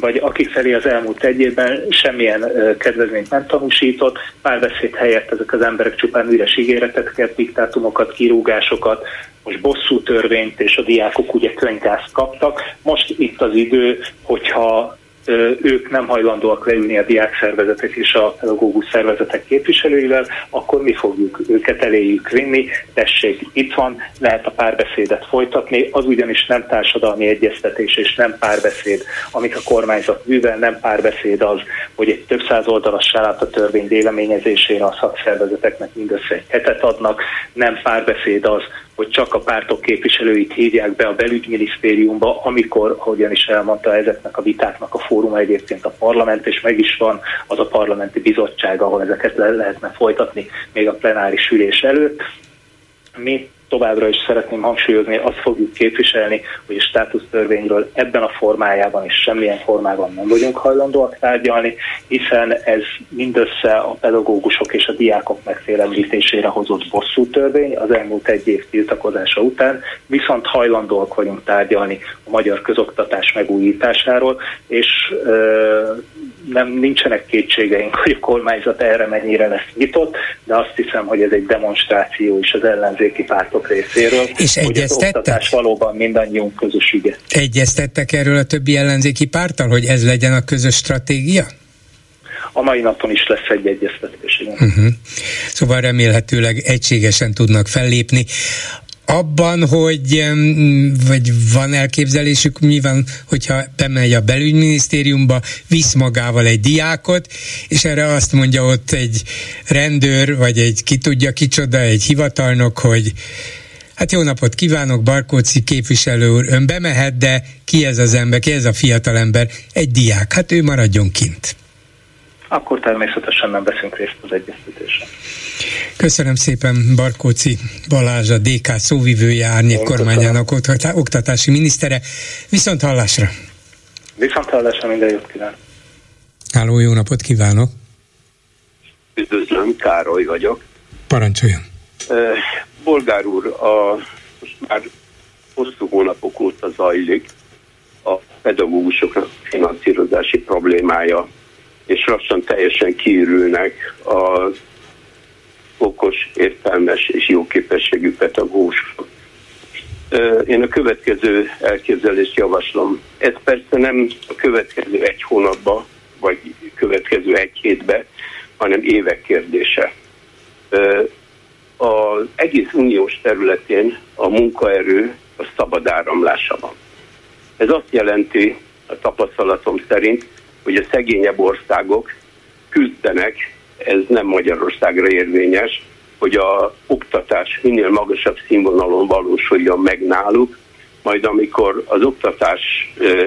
vagy akik felé az elmúlt egy évben semmilyen kedvezményt nem tanúsított, párbeszéd helyett ezek az emberek csupán üres ígéreteket, diktátumokat, kirúgásokat, most bosszú törvényt, és a diákok ugye könyvgázt kaptak. Most itt az idő, hogyha ők nem hajlandóak leülni a diákszervezetek és a pedagógus szervezetek képviselőivel, akkor mi fogjuk őket eléjük vinni, tessék, itt van, lehet a párbeszédet folytatni, az ugyanis nem társadalmi egyeztetés és nem párbeszéd, amit a kormányzat művel, nem párbeszéd az, hogy egy több száz oldalas a törvény véleményezésére a szakszervezeteknek mindössze egy hetet adnak, nem párbeszéd az, hogy csak a pártok képviselőit hívják be a belügyminisztériumba, amikor, ahogyan is elmondta, ezeknek a vitáknak a fóruma egyébként a parlament, és meg is van az a parlamenti bizottság, ahol ezeket le lehetne folytatni még a plenáris ülés előtt. Mi továbbra is szeretném hangsúlyozni, azt fogjuk képviselni, hogy a státusztörvényről ebben a formájában és semmilyen formában nem vagyunk hajlandóak tárgyalni, hiszen ez mindössze a pedagógusok és a diákok megfélemlítésére hozott bosszú törvény az elmúlt egy év tiltakozása után, viszont hajlandóak vagyunk tárgyalni a magyar közoktatás megújításáról, és ö, nem nincsenek kétségeink, hogy a kormányzat erre mennyire lesz nyitott, de azt hiszem, hogy ez egy demonstráció is az ellenzéki pártok részéről, és hogy az oktatás valóban mindannyiunk közös ügye. Egyeztettek erről a többi ellenzéki párttal, hogy ez legyen a közös stratégia? A mai napon is lesz egy egyeztetés. Uh-huh. Szóval remélhetőleg egységesen tudnak fellépni abban, hogy vagy van elképzelésük, mi van, hogyha bemegy a belügyminisztériumba, visz magával egy diákot, és erre azt mondja ott egy rendőr, vagy egy ki tudja kicsoda, egy hivatalnok, hogy Hát jó napot kívánok, Barkóci képviselő úr, ön bemehet, de ki ez az ember, ki ez a fiatal ember? Egy diák, hát ő maradjon kint. Akkor természetesen nem veszünk részt az egyeztetésen. Köszönöm szépen Barkóci Balázs, a DK szóvivője, árnyék kormányának oktatási minisztere. Viszont hallásra! Viszont hallásra, minden jót kívánok! Háló, jó napot kívánok! Üdvözlöm, Károly vagyok. Parancsoljon! bolgár úr, a, most már hosszú hónapok óta zajlik a pedagógusoknak finanszírozási problémája, és lassan teljesen kiürülnek az okos, értelmes és jó képességű pedagógusok. Én a következő elképzelést javaslom. Ez persze nem a következő egy hónapba, vagy következő egy hétbe, hanem évek kérdése. Az egész uniós területén a munkaerő a szabad áramlása van. Ez azt jelenti, a tapasztalatom szerint, hogy a szegényebb országok küzdenek, ez nem Magyarországra érvényes, hogy a oktatás minél magasabb színvonalon valósuljon meg náluk, majd amikor az oktatás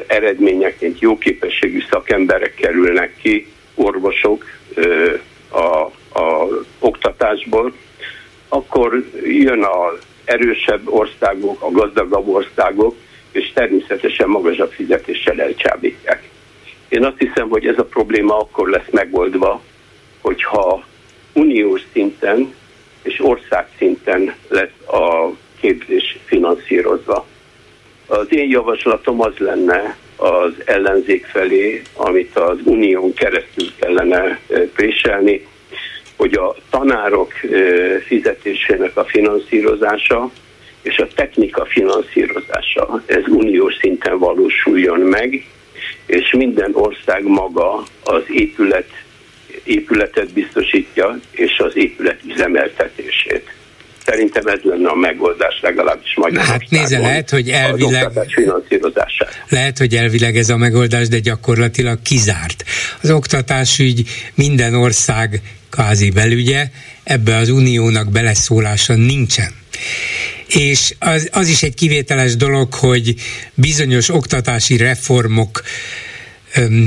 eredményeként jó képességű szakemberek kerülnek ki, orvosok a, oktatásból, akkor jön az erősebb országok, a gazdagabb országok, és természetesen magasabb fizetéssel elcsábítják. Én azt hiszem, hogy ez a probléma akkor lesz megoldva, hogyha uniós szinten és ország szinten lesz a képzés finanszírozva. Az én javaslatom az lenne az ellenzék felé, amit az unión keresztül kellene préselni, hogy a tanárok fizetésének a finanszírozása és a technika finanszírozása ez uniós szinten valósuljon meg, és minden ország maga az épület, épületet biztosítja, és az épület üzemeltetését. Szerintem ez lenne a megoldás legalábbis Magyarországon. Hát nézze, lehet, hogy elvileg, lehet, hogy elvileg ez a megoldás, de gyakorlatilag kizárt. Az oktatásügy minden ország kázi belügye, ebbe az uniónak beleszólása nincsen és az, az is egy kivételes dolog, hogy bizonyos oktatási reformok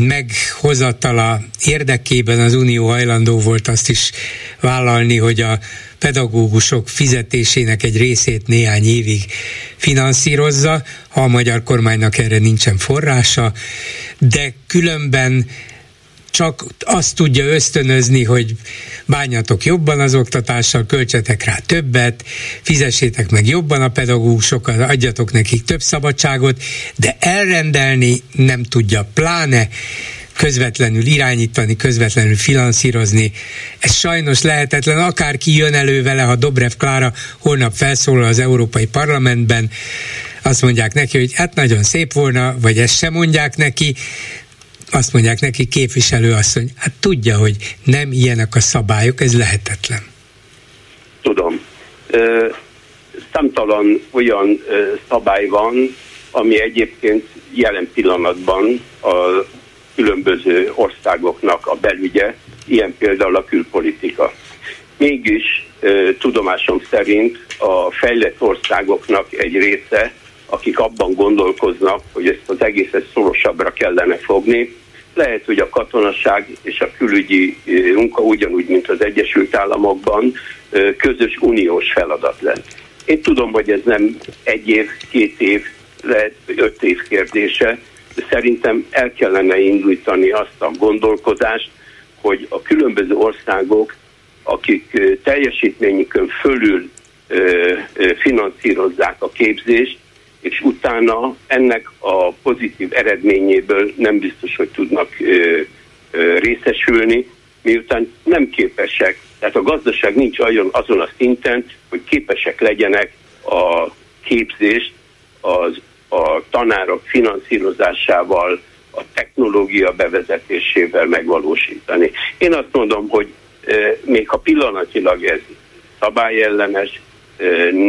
meghozatala érdekében az Unió hajlandó volt azt is vállalni, hogy a pedagógusok fizetésének egy részét néhány évig finanszírozza, ha a magyar kormánynak erre nincsen forrása, de különben csak azt tudja ösztönözni, hogy bánjatok jobban az oktatással, költsetek rá többet, fizessétek meg jobban a pedagógusokat, adjatok nekik több szabadságot, de elrendelni nem tudja, pláne közvetlenül irányítani, közvetlenül finanszírozni. Ez sajnos lehetetlen, akárki jön elő vele, ha Dobrev Klára holnap felszólal az Európai Parlamentben, azt mondják neki, hogy hát nagyon szép volna, vagy ezt sem mondják neki, azt mondják neki képviselő asszony, hát tudja, hogy nem ilyenek a szabályok, ez lehetetlen. Tudom. Számtalan olyan szabály van, ami egyébként jelen pillanatban a különböző országoknak a belügye, ilyen például a külpolitika. Mégis tudomásom szerint a fejlett országoknak egy része akik abban gondolkoznak, hogy ezt az egészet szorosabbra kellene fogni. Lehet, hogy a katonaság és a külügyi munka ugyanúgy, mint az Egyesült Államokban közös uniós feladat lesz. Én tudom, hogy ez nem egy év, két év, lehet öt év kérdése, de szerintem el kellene indítani azt a gondolkodást, hogy a különböző országok, akik teljesítményükön fölül finanszírozzák a képzést, és utána ennek a pozitív eredményéből nem biztos, hogy tudnak ö, ö, részesülni, miután nem képesek, tehát a gazdaság nincs azon a szinten, hogy képesek legyenek a képzést az, a tanárok finanszírozásával, a technológia bevezetésével megvalósítani. Én azt mondom, hogy e, még ha pillanatilag ez szabályellenes,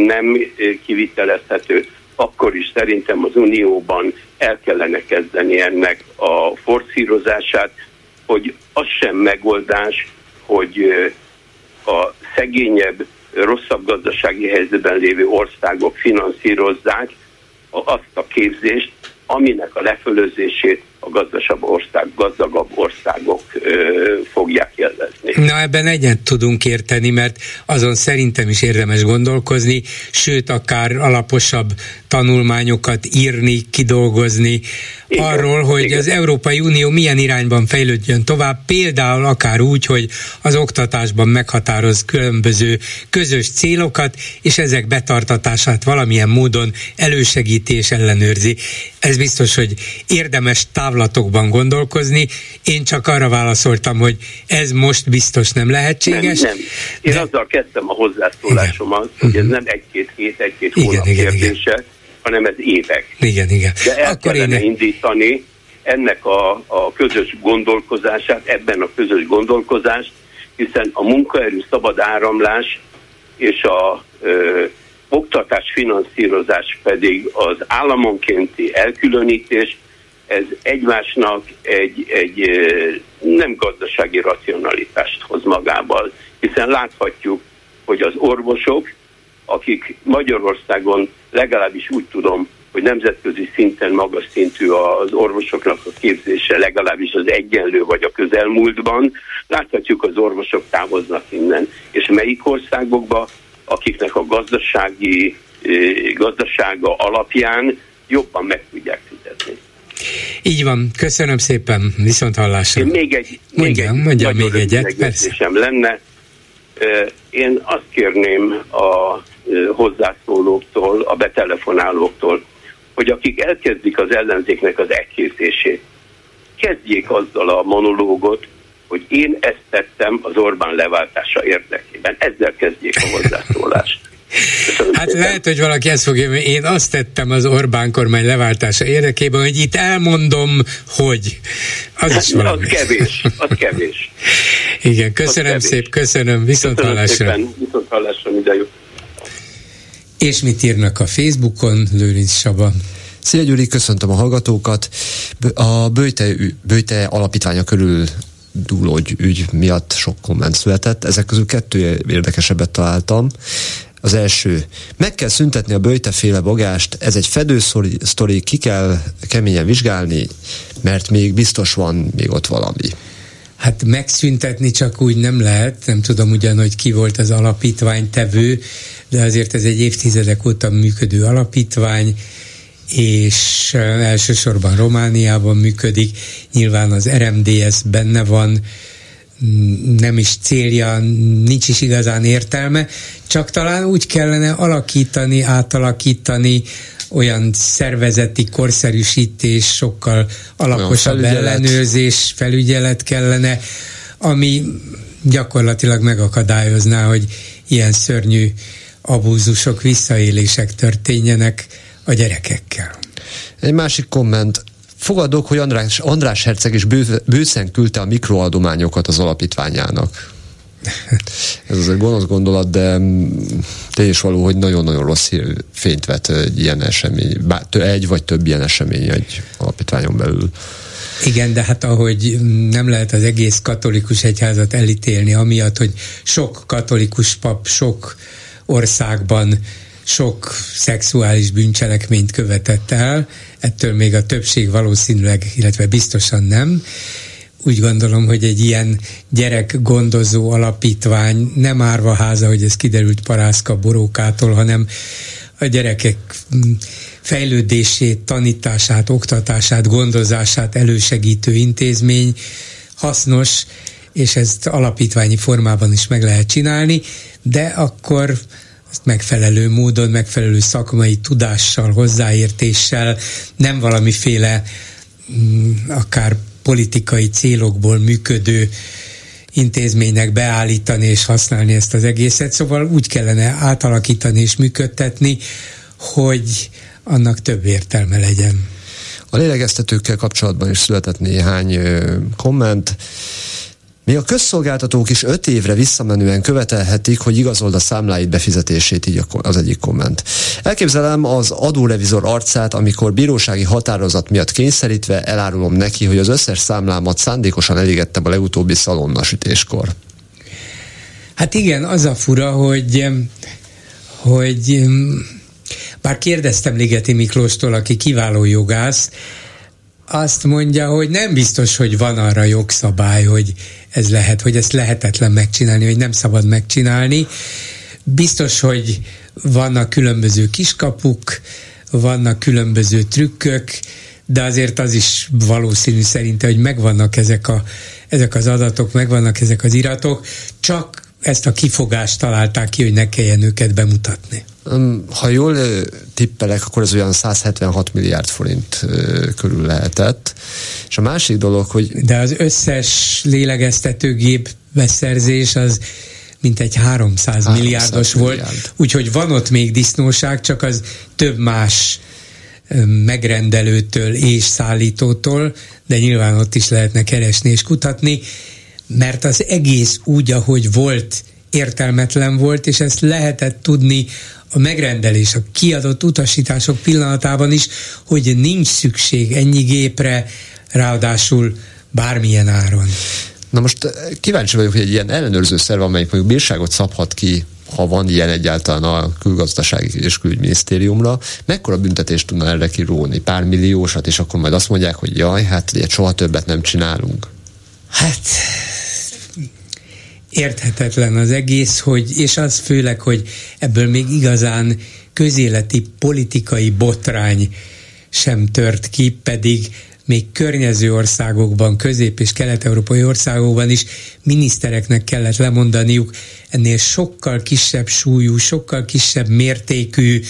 nem kivitelezhető, akkor is szerintem az Unióban el kellene kezdeni ennek a forszírozását, hogy az sem megoldás, hogy a szegényebb, rosszabb gazdasági helyzetben lévő országok finanszírozzák azt a képzést, aminek a lefölözését a gazdagabb ország, gazdagabb országok ö, fogják megkérdeznék. Na ebben egyet tudunk érteni, mert azon szerintem is érdemes gondolkozni, sőt akár alaposabb tanulmányokat írni, kidolgozni, igen, arról, hogy igen. az Európai Unió milyen irányban fejlődjön tovább, például akár úgy, hogy az oktatásban meghatároz különböző közös célokat, és ezek betartatását valamilyen módon elősegíti és ellenőrzi. Ez biztos, hogy érdemes távlatokban gondolkozni. Én csak arra válaszoltam, hogy ez most biztos nem lehetséges. Nem, nem. Én de... azzal kezdtem a hozzászólásomat, igen. hogy ez mhm. nem egy-két hét, egy-két hónap igen, kérdése, igen hanem ez évek. Igen, igen. De el Akkor kellene én... indítani ennek a, a közös gondolkozását, ebben a közös gondolkozást, hiszen a munkaerő szabad áramlás és a ö, oktatás finanszírozás pedig az államonkénti elkülönítés, ez egymásnak egy, egy nem gazdasági racionalitást hoz magával, hiszen láthatjuk, hogy az orvosok akik Magyarországon legalábbis úgy tudom, hogy nemzetközi szinten magas szintű az orvosoknak a képzése, legalábbis az egyenlő vagy a közelmúltban. Láthatjuk, az orvosok távoznak innen. És melyik országokban, akiknek a gazdasági gazdasága alapján jobban meg tudják fizetni. Így van, köszönöm szépen, viszont hallásra. Én még egy, még mondjam, egy mondjam még egyet, persze. lenne. Én azt kérném a hozzászólóktól, a betelefonálóktól, hogy akik elkezdik az ellenzéknek az elkészését, kezdjék azzal a monológot, hogy én ezt tettem az Orbán leváltása érdekében. Ezzel kezdjék a hozzászólást. Köszönöm hát szépen. lehet, hogy valaki ezt fogja, hogy én azt tettem az Orbán kormány leváltása érdekében, hogy itt elmondom, hogy az is valami. Az kevés, az kevés. Igen, köszönöm szép, köszönöm, viszont köszönöm hallásra. Szépen, viszont hallásra, minden jó. És mit írnak a Facebookon, Lőrinc Saba? Szia Gyuri, köszöntöm a hallgatókat. A Bőte, Bőte alapítványa körül dúló ügy miatt sok komment született. Ezek közül kettő érdekesebbet találtam. Az első, meg kell szüntetni a böjteféle bagást, ez egy fedősztori, ki kell keményen vizsgálni, mert még biztos van még ott valami. Hát megszüntetni csak úgy nem lehet, nem tudom ugyan, hogy ki volt az alapítvány tevő, de azért ez egy évtizedek óta működő alapítvány, és elsősorban Romániában működik, nyilván az RMDS benne van, nem is célja, nincs is igazán értelme, csak talán úgy kellene alakítani, átalakítani, olyan szervezeti korszerűsítés, sokkal alaposabb felügyelet. ellenőrzés, felügyelet kellene, ami gyakorlatilag megakadályozná, hogy ilyen szörnyű abúzusok, visszaélések történjenek a gyerekekkel. Egy másik komment. Fogadok, hogy András, András Herceg is bő, bőszen küldte a mikroadományokat az alapítványának. Ez az egy gonosz gondolat, de tény is való, hogy nagyon-nagyon rossz fényt vet egy ilyen esemény, egy vagy több ilyen esemény egy alapítványon belül. Igen, de hát ahogy nem lehet az egész katolikus egyházat elítélni, amiatt, hogy sok katolikus pap sok országban sok szexuális bűncselekményt követett el, ettől még a többség valószínűleg, illetve biztosan nem. Úgy gondolom, hogy egy ilyen gyerekgondozó alapítvány nem árva háza, hogy ez kiderült Parászka Borókától, hanem a gyerekek fejlődését, tanítását, oktatását, gondozását elősegítő intézmény hasznos, és ezt alapítványi formában is meg lehet csinálni, de akkor ezt megfelelő módon, megfelelő szakmai tudással, hozzáértéssel, nem valamiféle mm, akár politikai célokból működő intézménynek beállítani és használni ezt az egészet, szóval úgy kellene átalakítani és működtetni, hogy annak több értelme legyen. A lélegeztetőkkel kapcsolatban is született néhány komment. Még a közszolgáltatók is öt évre visszamenően követelhetik, hogy igazold a számláit befizetését, így az egyik komment. Elképzelem az adórevizor arcát, amikor bírósági határozat miatt kényszerítve elárulom neki, hogy az összes számlámat szándékosan elégettem a legutóbbi szalonnasütéskor. Hát igen, az a fura, hogy hogy bár kérdeztem Ligeti Miklóstól, aki kiváló jogász, azt mondja, hogy nem biztos, hogy van arra jogszabály, hogy ez lehet, hogy ezt lehetetlen megcsinálni, hogy nem szabad megcsinálni. Biztos, hogy vannak különböző kiskapuk, vannak különböző trükkök, de azért az is valószínű szerinte, hogy megvannak ezek, a, ezek az adatok, megvannak ezek az iratok, csak ezt a kifogást találták ki, hogy ne kelljen őket bemutatni. Ha jól tippelek, akkor ez olyan 176 milliárd forint körül lehetett. És a másik dolog, hogy... De az összes lélegeztetőgép beszerzés az mint egy 300, 300 milliárdos milliárd. volt, úgyhogy van ott még disznóság, csak az több más megrendelőtől és szállítótól, de nyilván ott is lehetne keresni és kutatni, mert az egész úgy, ahogy volt, értelmetlen volt, és ezt lehetett tudni a megrendelés, a kiadott utasítások pillanatában is, hogy nincs szükség ennyi gépre, ráadásul bármilyen áron. Na most eh, kíváncsi vagyok, hogy egy ilyen ellenőrző szerv, amelyik mondjuk bírságot szabhat ki ha van ilyen egyáltalán a külgazdasági és külügyminisztériumra, mekkora büntetést tudna erre kiróni? Pár milliósat, és akkor majd azt mondják, hogy jaj, hát ilyet soha többet nem csinálunk. Hát érthetetlen az egész, hogy, és az főleg, hogy ebből még igazán közéleti politikai botrány sem tört ki, pedig még környező országokban, közép- és kelet-európai országokban is minisztereknek kellett lemondaniuk ennél sokkal kisebb súlyú, sokkal kisebb mértékű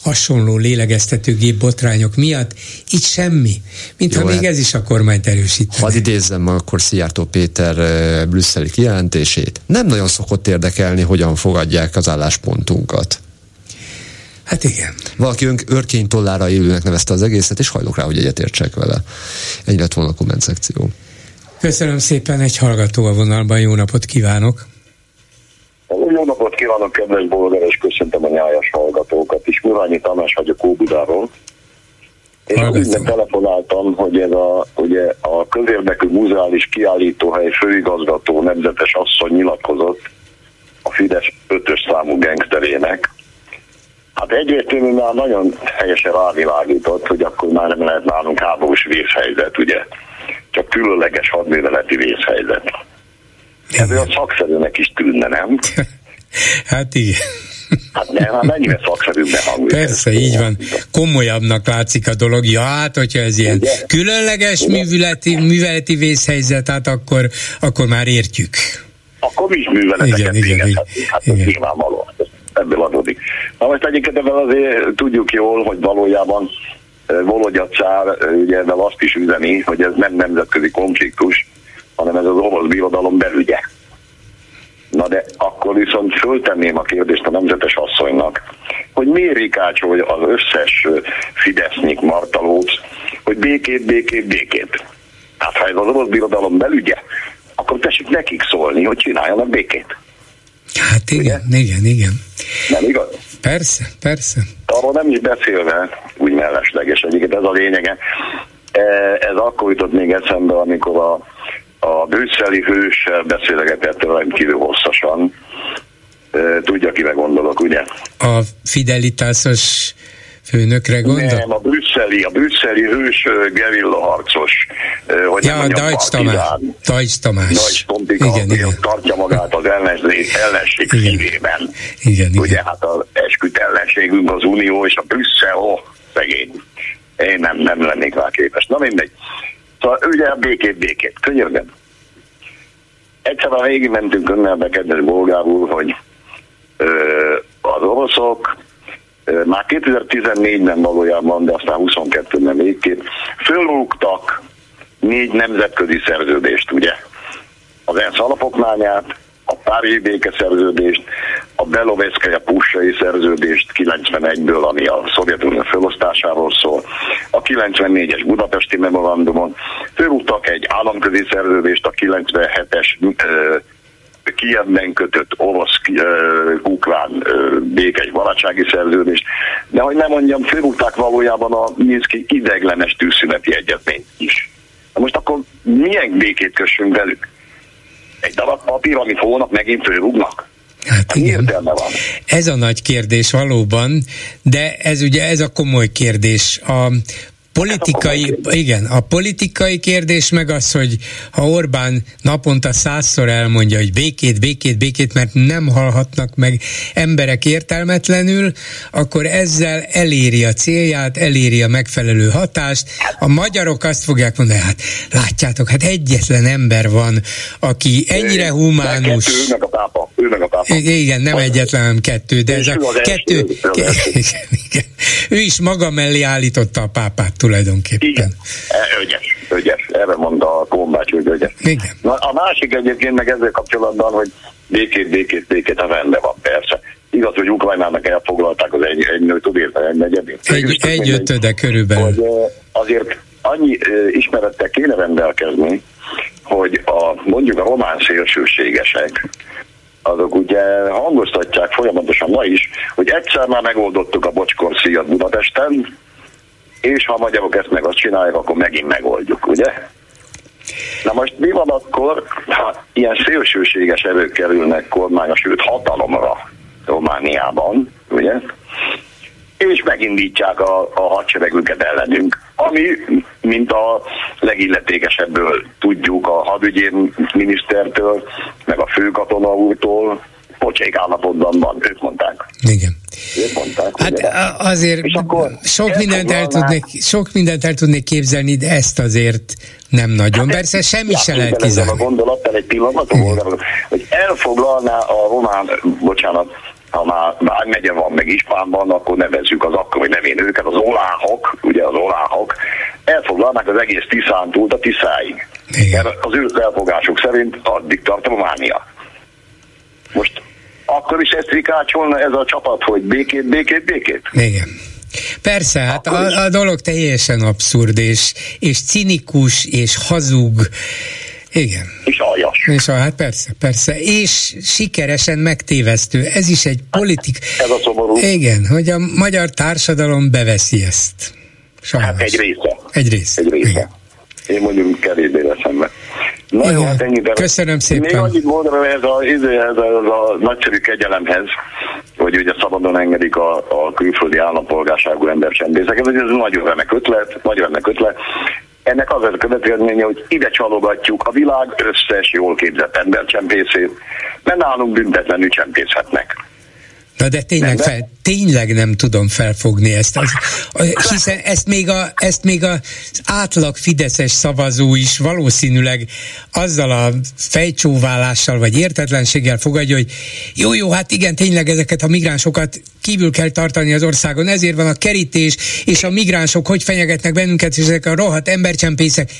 hasonló lélegeztetőgép botrányok miatt, itt semmi. Mintha még hát ez is a kormányt erősíteni. Hadd idézzem akkor Szijjártó Péter brüsszeli kijelentését. Nem nagyon szokott érdekelni, hogyan fogadják az álláspontunkat. Hát igen. Valaki ön, örkény tollára élőnek nevezte az egészet, és hajlok rá, hogy egyetértsek vele. Ennyi lett volna a komment szekció. Köszönöm szépen, egy hallgató a vonalban, jó napot kívánok! Jó napot kívánok, kedves bolgár, és köszöntöm a nyájas hallgatókat is. Murányi Tamás vagyok Óbudáról. És úgy telefonáltam, hogy ez a, ugye a közérdekű muzeális kiállítóhely főigazgató nemzetes asszony nyilatkozott a Fidesz ötös számú gengszterének, Hát egyértelműen már nagyon helyesen rávilágított, hogy akkor már nem lehet nálunk háborús vészhelyzet, ugye? Csak különleges hadműveleti vészhelyzet. Ez a szakszerűnek is tűnne, nem? hát igen. Hát nem, hát mennyire szakszerűbben hangzik. Persze, így van. Komolyabbnak látszik a dolog. Ja, hát, hogyha ez ilyen Ugye? különleges műveleti, műveleti vészhelyzet, hát akkor, akkor már értjük. Akkor mi is műveleteket igen, igen, igen, hát igen. nyilvánvaló ebből adódik. Na most egyébként ebben azért tudjuk jól, hogy valójában Volodya Csár ugye ebben azt is üzeni, hogy ez nem nemzetközi konfliktus, hanem ez az orosz birodalom belügye. Na de akkor viszont föltenném a kérdést a nemzetes asszonynak, hogy miért rikácsolja az összes Fidesznyik martalót, hogy békét, békét, békét. Hát ha ez az orosz birodalom belügye, akkor tessék nekik szólni, hogy csináljanak békét. Hát igen, Ugye? igen, igen. Nem igaz? Persze, persze. Arról nem is beszélve, úgy mellesleges, egyébként ez a lényege. E, ez akkor jutott még eszembe, amikor a, a brüsszeli hős beszélgetett rendkívül hosszasan. E, tudja, kivel gondolok, ugye? A fidelitásos főnökre gondol? Nem, a brüsszeli, a brüsszeli hős gerilla harcos. Hogy ja, a Dajcs Tamás. Dajcs Tamás. Dajcs Tompika, igen, igen. tartja magát az ellenség, ellenség igen. szívében. Igen, Ugye igen. hát az esküt ellenségünk az Unió és a Brüsszel, oh, szegény. Én nem, nem lennék rá képes. Na mindegy. Szóval ugye a békét, békét. Könyörgöm. Egyszer a végig mentünk önnelbe, kedves bolgár úr, hogy ö, az oroszok már 2014-ben valójában, de aztán 22-ben végképp, fölrúgtak négy nemzetközi szerződést, ugye? Az ENSZ alapokmányát, a Párizsi békeszerződést, a Beloveszkaja pussai szerződést 91-ből, ami a Szovjetunió felosztásáról szól, a 94-es budapesti memorandumon, fölrúgtak egy államközi szerződést, a 97-es Kievben kötött orosz-ukrán békes barátsági szerződést, de hogy nem mondjam, fölrúgták valójában a Minszki ideglenes tűzszüneti egyetményt is. Most akkor milyen békét kössünk velük? Egy darab papír, amit holnap megint fölrúgnak? Hát igen. van? Ez a nagy kérdés valóban, de ez ugye ez a komoly kérdés. A politikai, igen, a politikai kérdés meg az, hogy ha Orbán naponta százszor elmondja, hogy békét, békét, békét, mert nem hallhatnak meg emberek értelmetlenül, akkor ezzel eléri a célját, eléri a megfelelő hatást. A magyarok azt fogják mondani, hát látjátok, hát egyetlen ember van, aki ennyire humánus. Kettő, ő meg a pápa. Ő meg a pápa. Igen, nem egyetlen, hanem kettő, de ez a kettő, igen, igen. Ő is maga mellé állította a pápát tulajdonképpen. Igen, e, ügyes, ügyes. Erre mondta a Kombács, hogy ügyes. Igen. Na, a másik egyébként meg ezzel kapcsolatban, hogy békét, békét, békét, a rendben van persze. Igaz, hogy Ukrajnának elfoglalták az egy, egy nőt, tudod, egy negyedét. Egy, egy ötöde körülbelül. Hogy azért annyi ismerettel kéne rendelkezni, hogy a, mondjuk a román szélsőségesek, azok ugye hangoztatják folyamatosan ma is, hogy egyszer már megoldottuk a bocskor szíjat Budapesten, és ha a magyarok ezt meg azt csinálják, akkor megint megoldjuk, ugye? Na most mi van akkor, ha ilyen szélsőséges erők kerülnek kormánya, sőt hatalomra Romániában, ugye? és megindítják a, a hadseregünket ellenünk, ami, mint a legilletékesebből tudjuk a hadügyi minisztertől, meg a főkatona úrtól, pocsék állapotban van, ők mondták. Igen. Ők mondták. Hát ugye? azért sok mindent, el tudnék, sok mindent el tudnék képzelni, de ezt azért nem nagyon. Hát Persze semmi se lehet kizárni. a gondolattal egy pillanat, hogy elfoglalná a román, bocsánat, ha már megye van, meg Ispánban, akkor nevezzük az akkori nevén őket, az oláhok, ugye az oláhok, elfoglalnák az egész Tiszántúlt a Tiszáig. Igen. Mert az ő elfogásuk szerint addig tart Románia. Most akkor is ezt rikácsolna ez a csapat, hogy békét, békét, békét? Igen. Persze, hát a, a dolog teljesen abszurd, és, és cinikus, és hazug, igen. És aljas. És a, hát persze, persze. És sikeresen megtévesztő. Ez is egy politik. Ez a szomorú. Igen, hogy a magyar társadalom beveszi ezt. Sajnos. Hát egy része. Egy része. Egy része. Igen. Én mondjuk kevésbé Na jó, hát ennyi, de Köszönöm szépen. Még annyit mondom ez a, ez a, ez a nagyszerű kegyelemhez, hogy ugye szabadon engedik a, a külföldi állampolgárságú embercsempészeket, hogy ez nagyon remek ötlet, nagyon remek ötlet ennek az a következménye, hogy ide csalogatjuk a világ összes jól képzett embercsempészét, mert nálunk büntetlenül csempészhetnek. Na de tényleg, fel, tényleg nem tudom felfogni ezt. Az, hiszen ezt még, a, ezt még az átlag fideszes szavazó is valószínűleg azzal a fejcsóválással vagy értetlenséggel fogadja, hogy jó, jó, hát igen, tényleg ezeket a migránsokat kívül kell tartani az országon, ezért van a kerítés, és a migránsok hogy fenyegetnek bennünket, és ezek a rohadt embercsempészek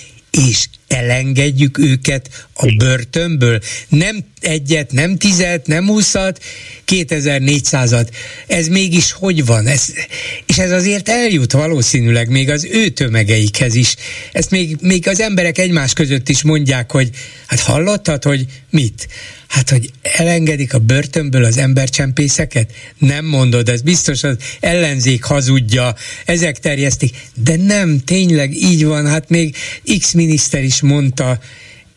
és elengedjük őket a börtönből. Nem egyet, nem tizet, nem húszat, 2400-at. Ez mégis hogy van? Ez, és ez azért eljut valószínűleg még az ő tömegeikhez is. Ezt még, még az emberek egymás között is mondják, hogy hát hallottad, hogy mit? Hát, hogy elengedik a börtönből az embercsempészeket? Nem mondod, ez biztos az ellenzék hazudja, ezek terjesztik. De nem, tényleg így van, hát még X miniszter is mondta,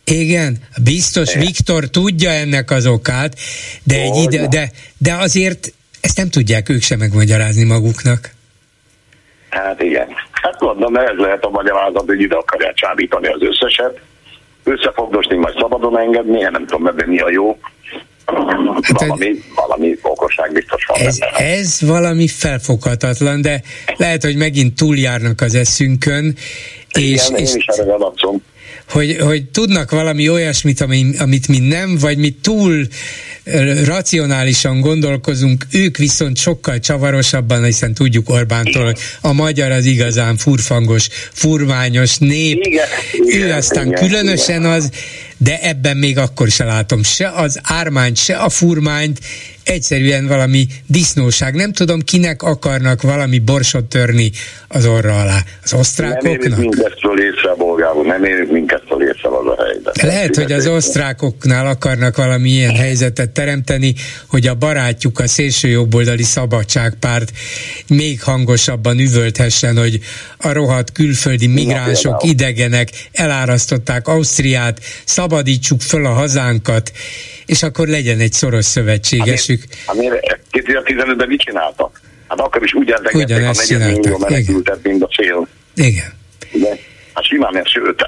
igen, biztos Viktor tudja ennek az okát, de, egy ide, de, de azért ezt nem tudják ők sem megmagyarázni maguknak. Hát igen. Hát mondom, ez lehet a magyarázat, hogy ide akarják csábítani az összeset, összefogdosni, majd szabadon engedni, én nem tudom ebben mi a jó. Hát valami, valami okosság biztos van. Ez, ez valami felfoghatatlan, de lehet, hogy megint túljárnak az eszünkön. Igen, és, én és, is erre hogy, hogy tudnak valami olyasmit, ami, amit mi nem, vagy mi túl racionálisan gondolkozunk, ők viszont sokkal csavarosabban, hiszen tudjuk Orbántól, hogy a magyar az igazán furfangos, furmányos nép, igen, ő igen, aztán igen, különösen igen. az, de ebben még akkor se látom se az ármányt, se a furmányt, egyszerűen valami disznóság. Nem tudom, kinek akarnak valami borsot törni az orra alá. Az osztrákoknak? Nem érjük minket bolgárul, nem érjük minket észre az a helyzet. Lehet, hogy az osztrákoknál akarnak valami ilyen helyzetet teremteni, hogy a barátjuk, a szélsőjobboldali szabadságpárt még hangosabban üvölthessen, hogy a rohadt külföldi migránsok, idegenek elárasztották Ausztriát, szabadítsuk föl a hazánkat, és akkor legyen egy szoros szövetségesük. Amire, amire 2015-ben mit csináltak? Hát akkor is eltegették a negyed millió menekültet, mint a cél. Igen. De, hát simán ezt, sőt,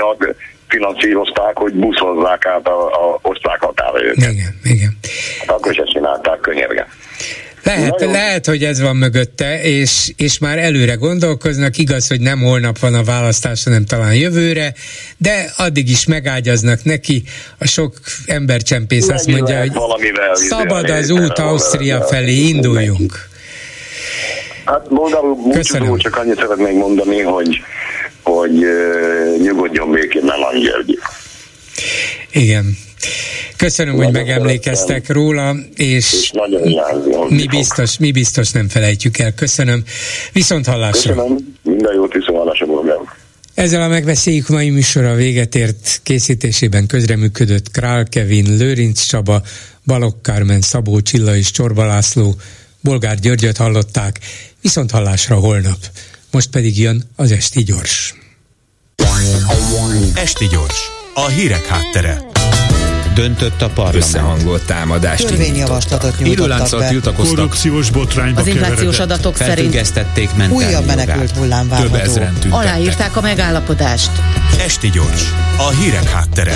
ad finanszírozták, hogy buszozzák át a, a osztrák határa őket. Igen, igen. Hát akkor ezt csinálták könyörgen. Lehet, lehet, hogy ez van mögötte, és, és már előre gondolkoznak, igaz, hogy nem holnap van a választás, hanem talán jövőre, de addig is megágyaznak neki. A sok embercsempész azt mondja, hogy szabad az út Ausztria felé, induljunk. Hát Köszönöm. csak annyit szeretnék mondani, hogy, hogy nyugodjon békén Melan György. Igen, Köszönöm, nagyon hogy megemlékeztek szeretem. róla, és, és mi biztos, mi biztos nem felejtjük el. Köszönöm. Viszont hallásra. Köszönöm, minden jót, viszont hallásra, ezzel a megbeszéljük mai műsora véget ért készítésében közreműködött Král Kevin, Lőrinc Csaba, Balogh Kármen, Szabó Csilla és Csorba László, Bolgár Györgyöt hallották, viszont hallásra holnap. Most pedig jön az Esti Gyors. Esti Gyors, a hírek háttere döntött a parlament. Összehangolt támadást Törvényjavaslatot nyújtottak be. tiltakoztak. Korrupciós botrányba Az inflációs adatok szerint újabb menekült hullám várható. Aláírták a megállapodást. Esti gyors, a hírek háttere.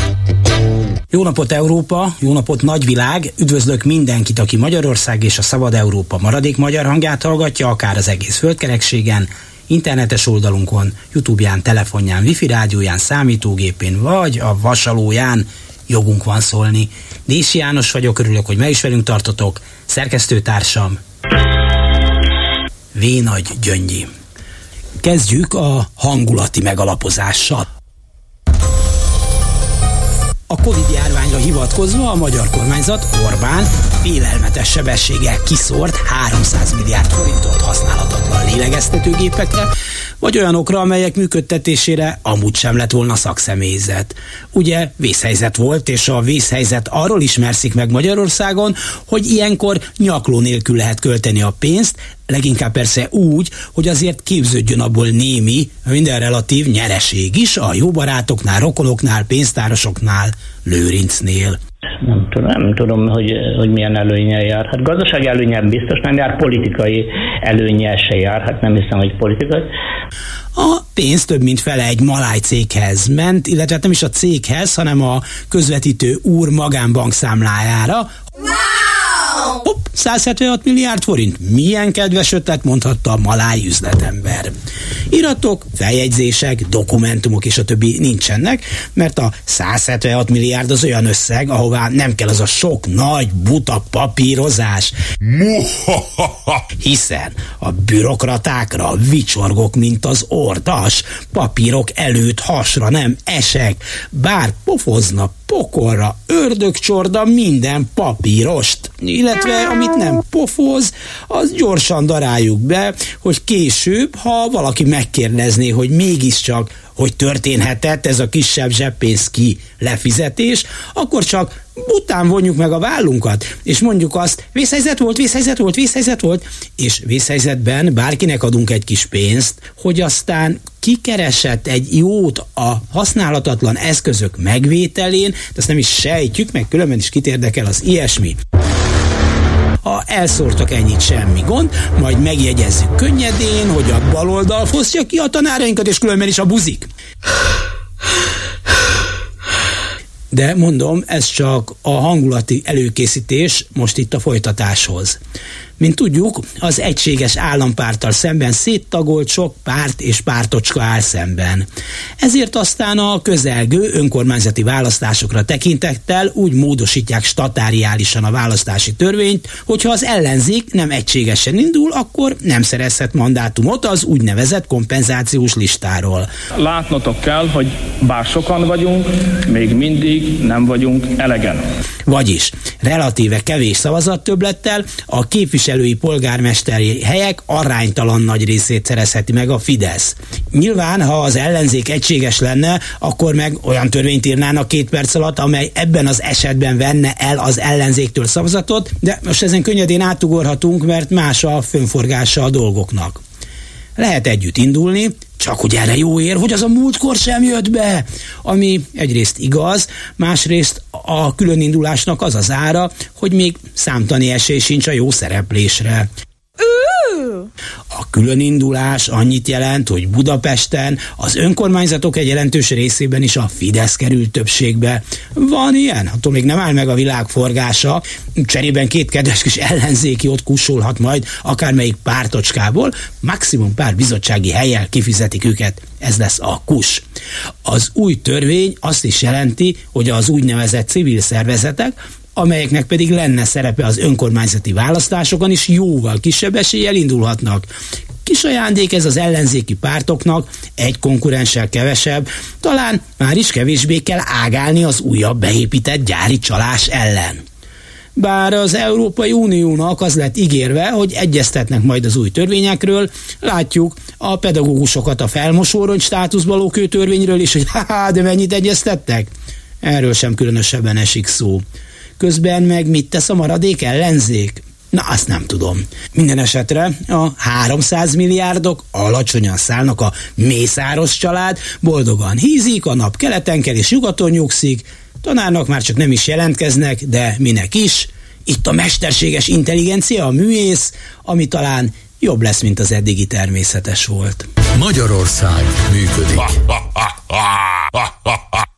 Jó napot Európa, jó napot nagyvilág, üdvözlök mindenkit, aki Magyarország és a Szabad Európa maradék magyar hangját hallgatja, akár az egész földkerekségen, internetes oldalunkon, Youtube-ján, telefonján, wifi rádióján, számítógépén, vagy a vasalóján, jogunk van szólni. Dési János vagyok, örülök, hogy meg is velünk tartotok. Szerkesztőtársam V. Nagy Gyöngyi. Kezdjük a hangulati megalapozással. A Covid járványra hivatkozva a magyar kormányzat Orbán félelmetes sebességgel kiszort 300 milliárd forintot használatatlan lélegeztetőgépekre, vagy olyanokra, amelyek működtetésére amúgy sem lett volna szakszemélyzet. Ugye vészhelyzet volt, és a vészhelyzet arról ismerszik meg Magyarországon, hogy ilyenkor nyakló nélkül lehet költeni a pénzt, leginkább persze úgy, hogy azért képződjön abból némi, minden relatív nyereség is a jó barátoknál, rokonoknál, pénztárosoknál, Lőrincnél. Nem tudom, nem tudom hogy, hogy milyen előnye jár. Hát gazdasági előnye biztos nem jár, politikai előnye se jár, hát nem hiszem, hogy politikai. A pénz több mint fele egy maláj céghez ment, illetve nem is a céghez, hanem a közvetítő úr magánbank számlájára. Wow! Hopp, 176 milliárd forint. Milyen kedves ötlet, mondhatta a maláj üzletember. Iratok, feljegyzések, dokumentumok és a többi nincsenek, mert a 176 milliárd az olyan összeg, ahová nem kell az a sok nagy buta papírozás. Hiszen a bürokratákra vicsorgok, mint az ordas, papírok előtt hasra nem esek, bár pofozna pokolra, ördögcsorda minden papírost, illetve amit nem pofoz, az gyorsan daráljuk be, hogy később, ha valaki megkérdezné, hogy mégiscsak hogy történhetett ez a kisebb zseppénz ki lefizetés, akkor csak után vonjuk meg a vállunkat, és mondjuk azt, vészhelyzet volt, vészhelyzet volt, vészhelyzet volt, és vészhelyzetben bárkinek adunk egy kis pénzt, hogy aztán kikeresett egy jót a használatatlan eszközök megvételén, de azt nem is sejtjük, meg különben is kitérdekel az ilyesmi. Ha elszórtak ennyit, semmi gond, majd megjegyezzük könnyedén, hogy a baloldal fosztja ki a tanárainkat, és különben is a buzik. De mondom, ez csak a hangulati előkészítés most itt a folytatáshoz. Mint tudjuk, az egységes állampárttal szemben széttagolt sok párt és pártocska áll szemben. Ezért aztán a közelgő önkormányzati választásokra tekintettel úgy módosítják statáriálisan a választási törvényt, hogyha az ellenzék nem egységesen indul, akkor nem szerezhet mandátumot az úgynevezett kompenzációs listáról. Látnotok kell, hogy bár sokan vagyunk, még mindig nem vagyunk elegen. Vagyis relatíve kevés szavazattöblettel a képviselői polgármesteri helyek aránytalan nagy részét szerezheti meg a Fidesz. Nyilván, ha az ellenzék egységes lenne, akkor meg olyan törvényt írnának két perc alatt, amely ebben az esetben venne el az ellenzéktől szavazatot, de most ezen könnyedén átugorhatunk, mert más a fönforgása a dolgoknak. Lehet együtt indulni, csak hogy erre jó ér, hogy az a múltkor sem jött be. Ami egyrészt igaz, másrészt a különindulásnak az az ára, hogy még számtani esély sincs a jó szereplésre. A különindulás annyit jelent, hogy Budapesten az önkormányzatok egy jelentős részében is a Fidesz került többségbe. Van ilyen? Attól még nem áll meg a világ forgása. Cserében két kedves kis ellenzéki ott kussolhat majd akármelyik pártocskából, maximum pár bizottsági helyel kifizetik őket. Ez lesz a kus. Az új törvény azt is jelenti, hogy az úgynevezett civil szervezetek, amelyeknek pedig lenne szerepe az önkormányzati választásokon is jóval kisebb eséllyel indulhatnak. Kis ajándék ez az ellenzéki pártoknak, egy konkurenssel kevesebb, talán már is kevésbé kell ágálni az újabb beépített gyári csalás ellen. Bár az Európai Uniónak az lett ígérve, hogy egyeztetnek majd az új törvényekről, látjuk a pedagógusokat a felmosórongy státuszba lókő törvényről is, hogy haha, de mennyit egyeztettek? Erről sem különösebben esik szó. Közben meg mit tesz a maradék ellenzék? Na, azt nem tudom. Minden esetre a 300 milliárdok alacsonyan szállnak a Mészáros család, boldogan hízik, a nap keleten kell és nyugaton nyugszik, tanárnak már csak nem is jelentkeznek, de minek is. Itt a mesterséges intelligencia, a műész, ami talán jobb lesz, mint az eddigi természetes volt. Magyarország működik.